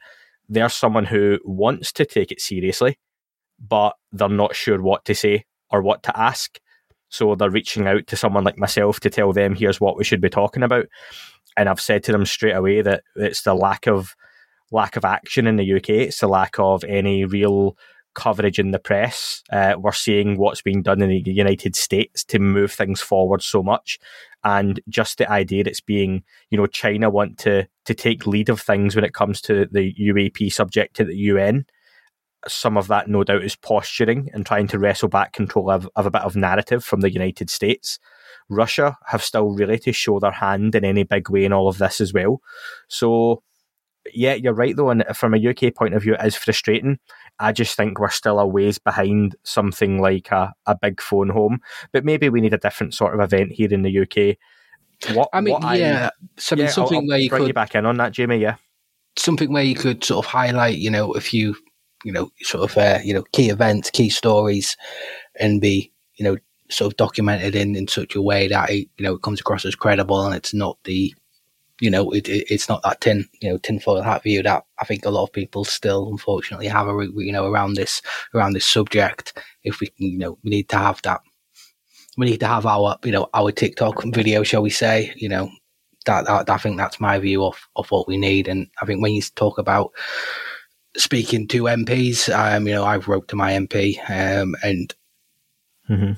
S2: there's someone who wants to take it seriously, but they're not sure what to say or what to ask. So they're reaching out to someone like myself to tell them, here's what we should be talking about. And I've said to them straight away that it's the lack of lack of action in the UK. It's the lack of any real coverage in the press. Uh, we're seeing what's being done in the United States to move things forward so much, and just the idea that it's being, you know, China want to to take lead of things when it comes to the UAP subject to the UN. Some of that, no doubt, is posturing and trying to wrestle back control of, of a bit of narrative from the United States. Russia have still really to show their hand in any big way in all of this as well. So yeah, you're right though, and from a UK point of view, it is frustrating. I just think we're still a ways behind something like a, a big phone home, but maybe we need a different sort of event here in the UK. What
S7: I mean,
S2: what
S7: yeah, something,
S2: yeah, I'll-
S7: something
S2: I'll
S7: where you
S2: bring
S7: could
S2: you back in on that, Jamie. Yeah,
S7: something where you could sort of highlight, you know, a few, you know, sort of, uh, you know, key events, key stories, and be, you know, sort of documented in in such a way that it, you know, it comes across as credible and it's not the, you know, it, it it's not that tin, you know, tinfoil hat view that I think a lot of people still, unfortunately, have, a, you know, around this around this subject. If we, can, you know, we need to have that. We need to have our, you know, our TikTok video, shall we say, you know, that, that I think that's my view of, of what we need. And I think when you talk about speaking to MPs, um, you know, I've wrote to my MP, um, and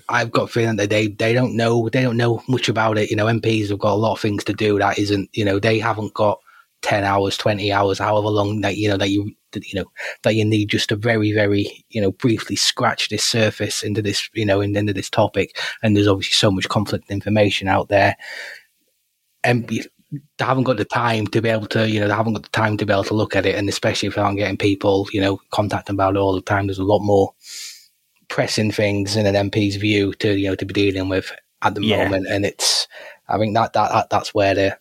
S7: I've got a feeling that they, they don't know they don't know much about it. You know, MPs have got a lot of things to do that isn't you know they haven't got ten hours, twenty hours, however long that you know that you that, you know that you need just to very very you know briefly scratch this surface into this you know into this topic. And there's obviously so much conflict information out there. MP they haven't got the time to be able to, you know, they haven't got the time to be able to look at it. And especially if they aren't getting people, you know, contacting about it all the time, there's a lot more pressing things in an MP's view to, you know, to be dealing with at the
S2: Yeah.
S7: moment. And it's, I think that, that, that that's where the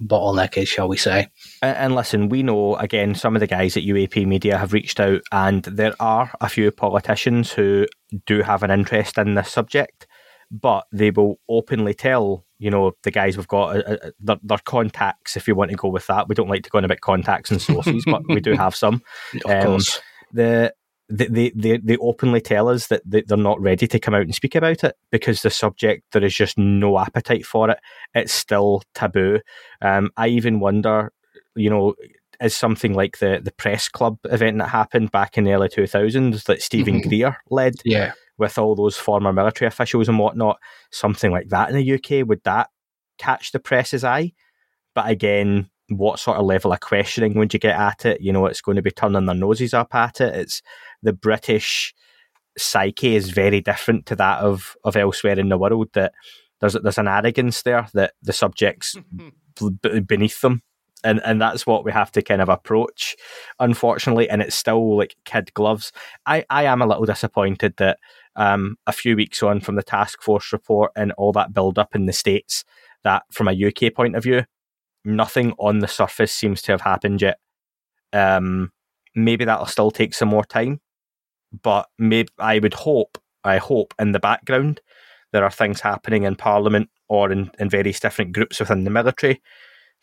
S7: bottleneck is, shall we say.
S2: And, and listen, we know again some of the guys at UAP Media have reached out, and there are a few politicians who do have an interest in this subject, but they will openly tell you know the guys we've got uh, uh, their, their contacts. If you want to go with that, we don't like to go on about contacts and sources, but we do have some. Um,
S7: Of course.
S2: the they, they, they, openly tell us that they- they're not ready to come out and speak about it because the subject there is just no appetite for it. It's still taboo. Um, I even wonder, you know, is something like the the press club event that happened back in the early two thousands that Stephen
S7: Mhm.
S2: Greer led
S7: Yeah.
S2: With all those former military officials and whatnot, something like that in the UK, would that catch the press's eye? But again, what sort of level of questioning would you get at it? You know, it's going to be turning their noses up at it. It's the British psyche is very different to that of of elsewhere in the world. That there's there's an arrogance there that the subjects beneath them. And and that's what we have to kind of approach, unfortunately. And it's still like kid gloves. I, I am a little disappointed that um, a few weeks on from the task force report and all that build up in the states, that from a UK point of view, nothing on the surface seems to have happened yet. Um, maybe that'll still take some more time, but maybe I would hope, I hope in the background there are things happening in Parliament or in, in various different groups within the military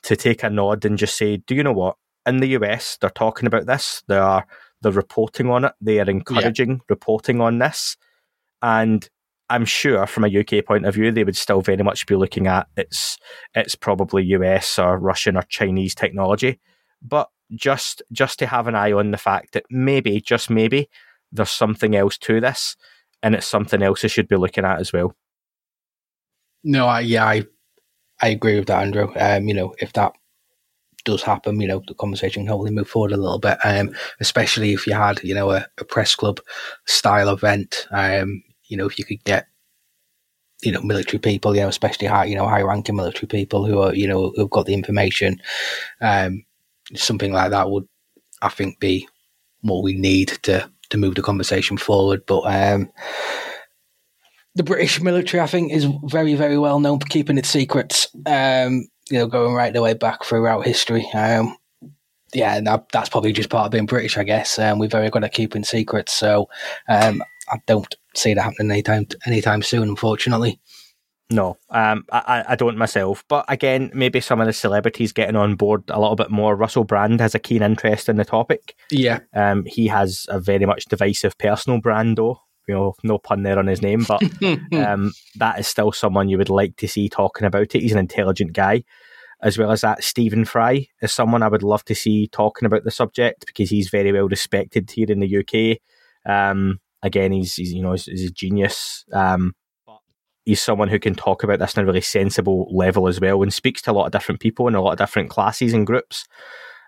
S2: to take a nod and just say, do you know what? In the US, they're talking about this. They are they're reporting on it. They are encouraging reporting on this, and I'm sure from a UK point of view, they would still very much be looking at it's it's probably US or Russian or Chinese technology, but just just to have an eye on the fact that maybe just maybe there's something else to this, and it's something else they should be looking at as well.
S7: No, I, yeah, I I agree with that, Andrew. Um, you know, if that does happen, you know, the conversation can hopefully move forward a little bit. Um, especially if you had, you know, a, a press club style event. Um, you know, if you could get, you know, military people, you know, especially high, you know, high ranking military people who are, you know, who've got the information. Um, something like that would, I think, be what we need to to move the conversation forward. But um, the British military, I think, is very, very well known for keeping its secrets. Um, you know, going right the way back throughout history. Um, yeah, and that, that's probably just part of being British, I guess. Um, we're very good at keeping secrets, so um, I don't see that happening anytime anytime soon, unfortunately.
S2: No, um, I, I don't myself. But again, maybe some of the celebrities getting on board a little bit more. Russell Brand has a keen interest in the topic.
S7: Yeah.
S2: Um, he has a very much divisive personal brand, though. You know, no pun there on his name, but um, that is still someone you would like to see talking about it. He's an intelligent guy. As well as that, Stephen Fry is someone I would love to see talking about the subject because he's very well respected here in the UK. Um, again, he's, he's you know he's, he's a genius. Um, he's someone who can talk about this on a really sensible level as well and speaks to a lot of different people in a lot of different classes and groups.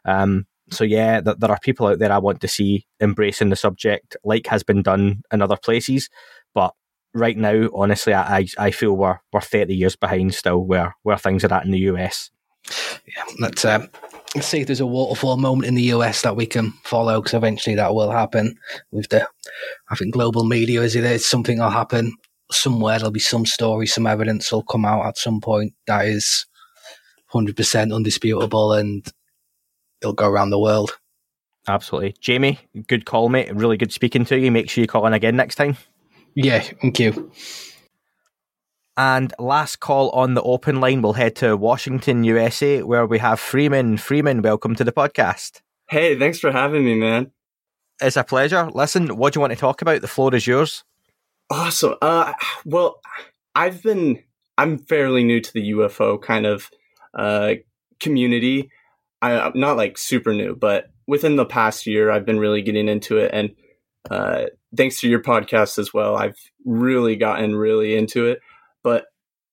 S2: Um, so yeah, th- there are people out there I want to see embracing the subject, like has been done in other places. But right now, honestly, I I, I feel we're we're thirty years behind still where where things are at in the US.
S7: Yeah, let's see if there's a waterfall moment in the US that we can follow because eventually that will happen. With the, I think global media is it is something will happen somewhere. There'll be some story, some evidence will come out at some point that is hundred percent undisputable, and it'll go around the world.
S2: Absolutely, Jamie. Good call, mate. Really good speaking to you. Make sure you call in again next time.
S7: Yeah, thank you.
S2: And last call on the open line, we'll head to Washington, USA, where we have Freeman. Freeman, welcome to the podcast.
S8: Hey, thanks for having me, man.
S2: It's a pleasure. Listen, what do you want to talk about? The floor is yours.
S8: Awesome. Uh, well, I've been, I'm fairly new to the UFO kind of uh, community. I, I'm not like super new, but within the past year, I've been really getting into it. And uh, thanks to your podcast as well, I've really gotten really into it. But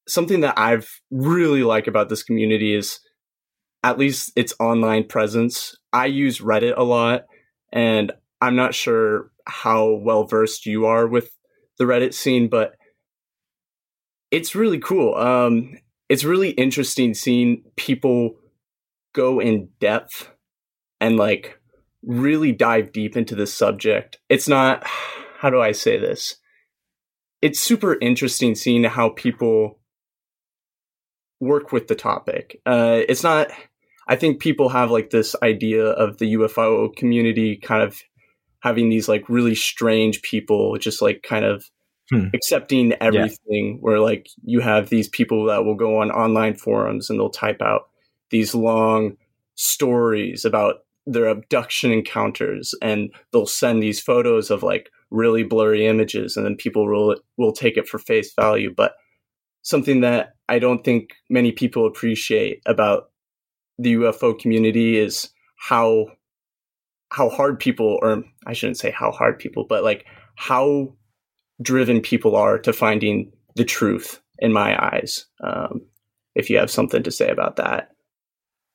S8: something that I've really like about this community is at least its online presence. I use Reddit a lot, and I'm not sure how well versed you are with the Reddit scene, but it's really cool. Um, it's really interesting seeing people go in depth and like really dive deep into this subject. It's not, how do I say this? It's super interesting seeing how people work with the topic. Uh, it's not, I think people have like this idea of the UFO community kind of having these like really strange people just like kind of
S2: Hmm.
S8: accepting everything where like you have these people that will go on online forums and they'll type out these long stories about their abduction encounters and they'll send these photos of like really blurry images and then people will will take it for face value but something that I don't think many people appreciate about the UFO community is how how hard people or I shouldn't say how hard people but like how driven people are to finding the truth in my eyes um, if you have something to say about that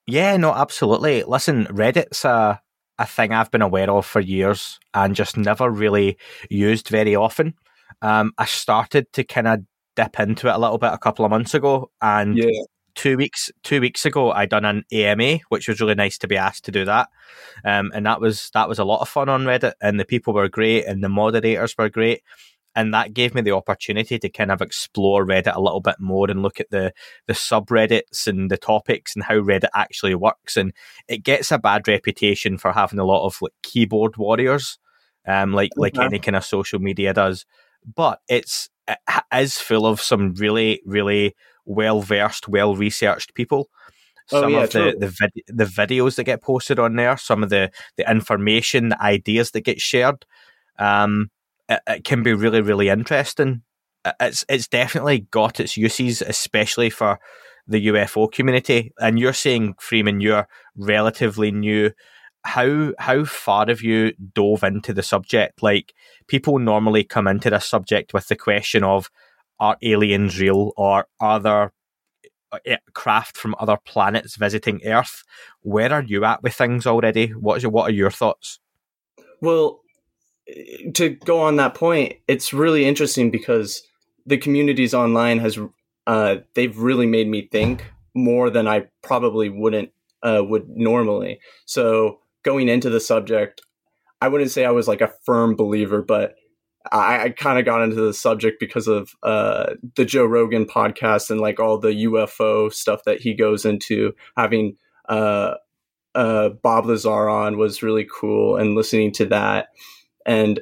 S2: Yeah, no, absolutely. Listen, Reddit's a, a thing I've been aware of for years and just never really used very often. Um, I started to kind of dip into it a little bit a couple of months ago, and
S8: Yeah.
S2: two weeks two weeks ago I done an AMA, which was really nice to be asked to do that. Um, and that was that was a lot of fun on Reddit, and the people were great, and the moderators were great. And that gave me the opportunity to kind of explore Reddit a little bit more and look at the the subreddits and the topics and how Reddit actually works. And it gets a bad reputation for having a lot of like keyboard warriors, um, like like
S8: Okay.
S2: any kind of social media does. But it's it is full of some really really well versed, well researched people.
S8: Oh,
S2: Some
S8: yeah,
S2: of the the, vid- the videos that get posted on there, some of the the information, the ideas that get shared, um, it, it can be really really interesting. It's it's definitely got its uses, especially for the UFO community. And you're saying, Freeman, you're relatively new. How how far have you dove into the subject? Like people normally come into this subject with the question of are aliens real or are there uh, craft from other planets visiting Earth. Where are you at with things already? What is your, what are your thoughts?
S8: Well, to go on that point, it's really interesting because the communities online has uh, they've really made me think more than I probably wouldn't uh, would normally. So going into the subject, I wouldn't say I was like a firm believer, but I, I kind of got into the subject because of uh, the Joe Rogan podcast and like all the UFO stuff that he goes into. Having uh, uh, Bob Lazar on was really cool, and listening to that, and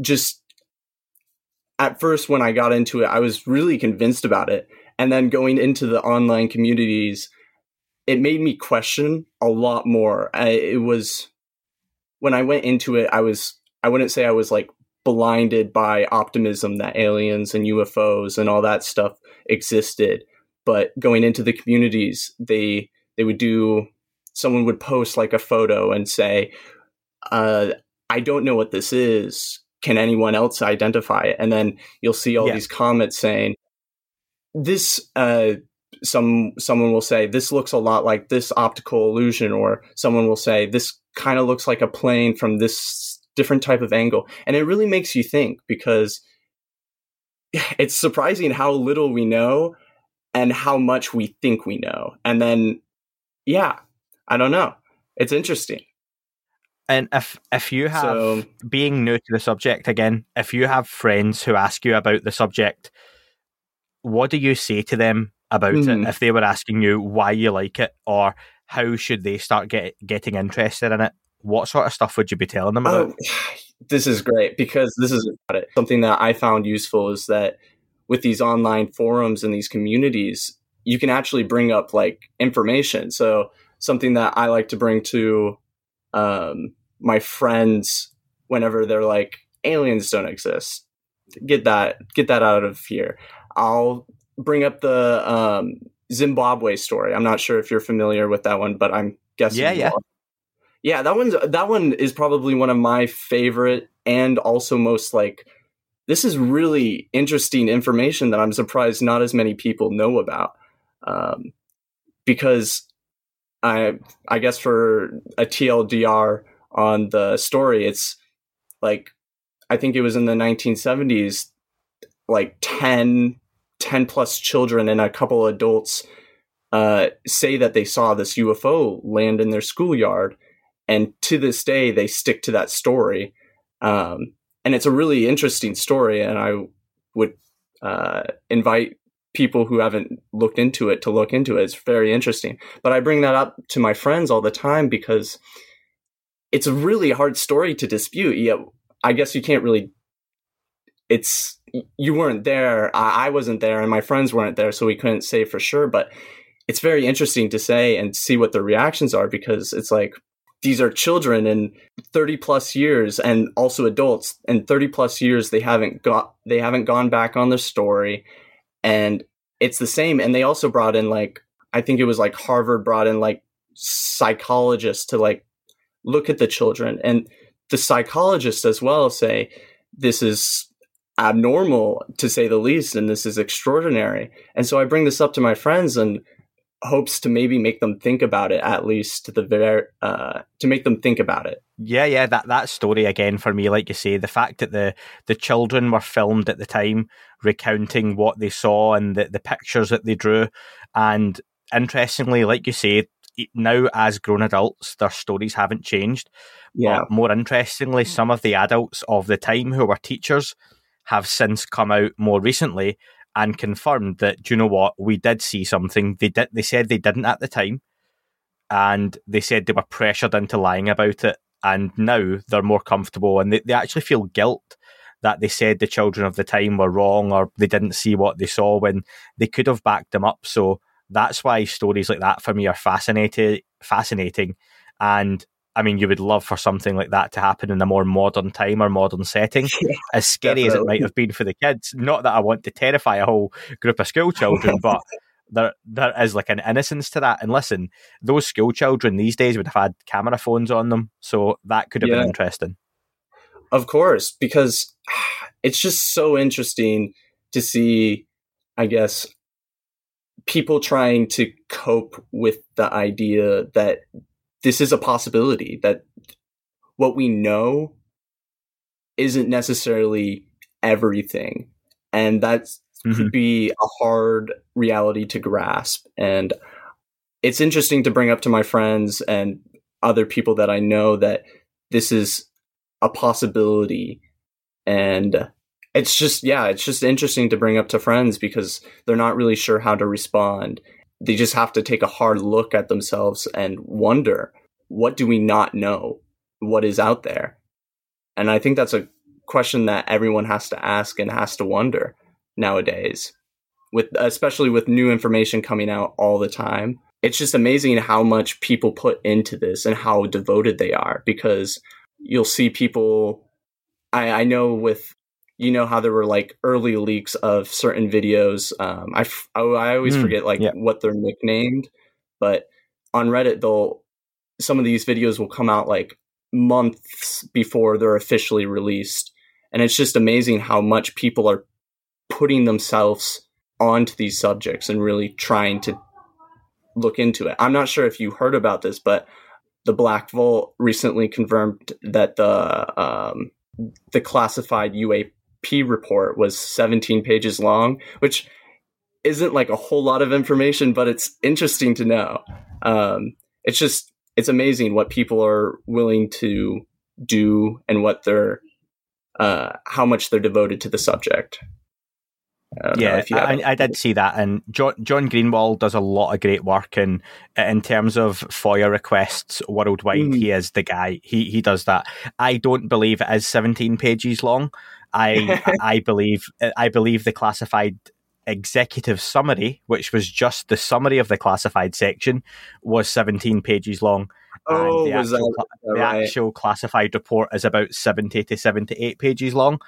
S8: just at first when I got into it, I was really convinced about it, and then going into the online communities, it made me question a lot more. I, it was when I went into it, I was I wouldn't say I was like blinded by optimism that aliens and UFOs and all that stuff existed. But going into the communities, they they would do someone would post like a photo and say, uh, I don't know what this is. Can anyone else identify it? And then you'll see all yeah. these comments saying, this uh, some someone will say this looks a lot like this optical illusion or someone will say this kind of looks like a plane from this different type of angle. And it really makes you think because it's surprising how little we know and how much we think we know. And then, yeah, I don't know. It's interesting.
S2: And if if you have so, being new to the subject again, if you have friends who ask you about the subject, what do you say to them about mm-hmm. it? Hmm. If they were asking you why you like it, or how should they start get, getting interested in it? what sort of stuff would you be telling them about?
S8: Oh, this is great because this is about it. Something that I found useful is that with these online forums and these communities, you can actually bring up like information. So something that I like to bring to um, my friends whenever they're like aliens don't exist. Get that get that out of here. I'll bring up the um, Zimbabwe story. I'm not sure if you're familiar with that one, but I'm guessing.
S2: Yeah, yeah.
S8: Yeah, that one's that one is probably one of my favorite and also most like this is really interesting information that I'm surprised not as many people know about. Um, because I I guess for a TLDR on the story, it's like I think it was in the 1970s, like 10, 10 plus children and a couple adults uh, say that they saw this UFO land in their schoolyard and to this day they stick to that story. Um, and it's a really interesting story and i would uh, invite people who haven't looked into it to look into it. It's very interesting. But i bring that up to my friends all the time because it's a really hard story to dispute yeah i guess you can't really it's you weren't there I, I wasn't there and my friends weren't there so we couldn't say for sure but it's very interesting to say and see what the reactions are because it's like these are children in 30 plus years and also adults in 30 plus years they haven't got they haven't gone back on the story and it's the same and they also brought in like i think it was like harvard brought in like psychologists to like look at the children and the psychologists as well say this is abnormal to say the least and this is extraordinary and so i bring this up to my friends and hopes to maybe make them think about it at least to the very uh, to make them think about it.
S2: Yeah, yeah, that that story again for me, like you say, the fact that the the children were filmed at the time recounting what they saw and the, the pictures that they drew, and interestingly, like you say, now as grown adults, their stories haven't changed.
S8: Yeah.
S2: But more interestingly, some of the adults of the time who were teachers have since come out more recently and confirmed that do you know what we did see something they did they said they didn't at the time and they said they were pressured into lying about it and now they're more comfortable and they, they actually feel guilt that they said the children of the time were wrong or they didn't see what they saw when they could have backed them up so that's why stories like that for me are fascinating fascinating and I mean, you would love for something like that to happen in a more modern time or modern setting. Yeah, as scary definitely. as it might have been for the kids. Not that I want to terrify a whole group of school children, but there there is like an innocence to that. And listen, those school children these days would have had camera phones on them, so that could have yeah. been interesting.
S8: Of course, because it's just so interesting to see, I guess, people trying to cope with the idea that this is a possibility that what we know isn't necessarily everything and that's
S2: Mm-hmm.
S8: could be a hard reality to grasp. And it's interesting to bring up to my friends and other people that I know that this is a possibility. And it's just yeah it's just interesting to bring up to friends because they're not really sure how to respond. They just have to take a hard look at themselves and wonder what do we not know? What is out there? And i think that's a question that everyone has to ask and has to wonder nowadays with especially with new information coming out all the time it's just amazing how much people put into this and how devoted they are because you'll see people I, I know with you know how there were like early leaks of certain videos um i, I, I always
S2: Mm,
S8: forget like
S2: yeah.
S8: what they're nicknamed but on reddit they'll some of these videos will come out like months before they're officially released and it's just amazing how much people are putting themselves onto these subjects and really trying to look into it. I'm not sure if you heard about this, but the Black Vault recently confirmed that the um, the classified UAP report was 17 pages long, which isn't like a whole lot of information, but it's interesting to know. Um, it's just it's amazing what people are willing to do and what they're uh, how much they're devoted to the subject. I
S2: yeah,
S8: if you
S2: I, I did see that, and John John Greenewald does a lot of great work in in terms of FOIA requests worldwide.
S8: Mm.
S2: He is the guy. He he does that. I don't believe it is seventeen pages long. I I believe I believe the classified executive summary, which was just the summary of the classified section, was seventeen pages long.
S8: Oh,
S2: and the,
S8: was
S2: actual,
S8: that-
S2: the
S8: right.
S2: actual classified report is about seventy to seventy-eight pages long.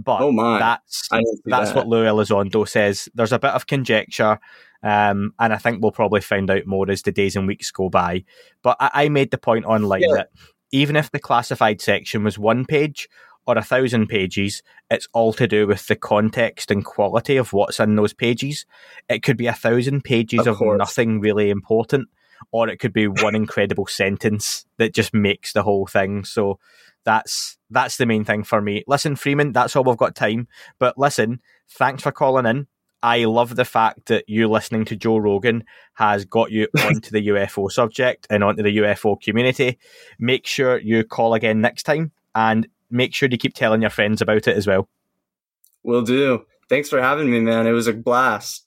S2: But
S8: Oh my.
S2: that's
S8: I didn't see
S2: that's
S8: that.
S2: what Lou Elizondo says. There's a bit of conjecture, um, and I think we'll probably find out more as the days and weeks go by. But I, I made the point online
S8: Yeah.
S2: that even if the classified section was one page or a thousand pages, it's all to do with the context and quality of what's in those pages. It could be a thousand pages
S8: Of
S2: of, nothing really important, or it could be one incredible sentence that just makes the whole thing. So that's that's the main thing for me. Listen, Freeman, that's all we've got time. But listen, thanks for calling in. I love the fact that you listening to Joe Rogan has got you onto the UFO subject and onto the UFO community. Make sure you call again next time and make sure you keep telling your friends about it as well.
S8: Will do. Thanks for having me, man. It was a blast.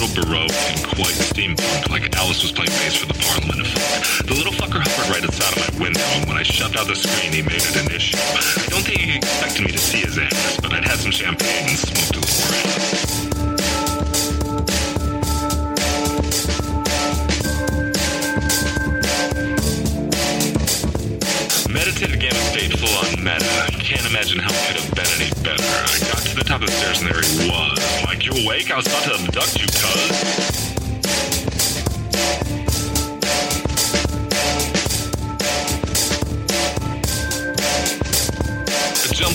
S9: little baroque and quite steampunk, like Alice was playing bass for the Parliament of Folk. The little fucker hovered right outside of my window, and when I shoved out the screen, he made it an issue. I don't think he expected me to see his ass, but I'd had some champagne and smoked a little. Meditative gamma state full on meta. I can't imagine how it could have been any better. I got to the top of the stairs and there he was. Like, you awake? I was about to abduct you, cuz.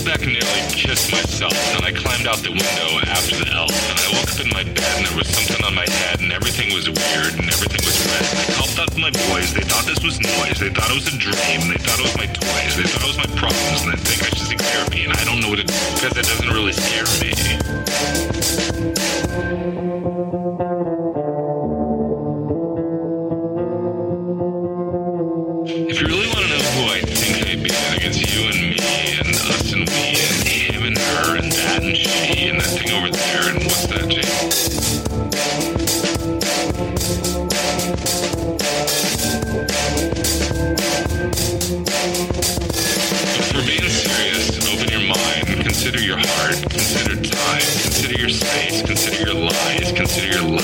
S9: Nearly kissed myself, and I climbed out the window after the elf, and I woke up in my bed and there was something on my head, and everything was weird, and everything was red. I called out my boys, they thought this was noise, they thought it was a dream, they thought it was my toys, they thought it was my problems, and they think I should seek therapy, and I don't know what to do, because it doesn't really scare me.
S10: Consider your space, consider your lies, consider your life,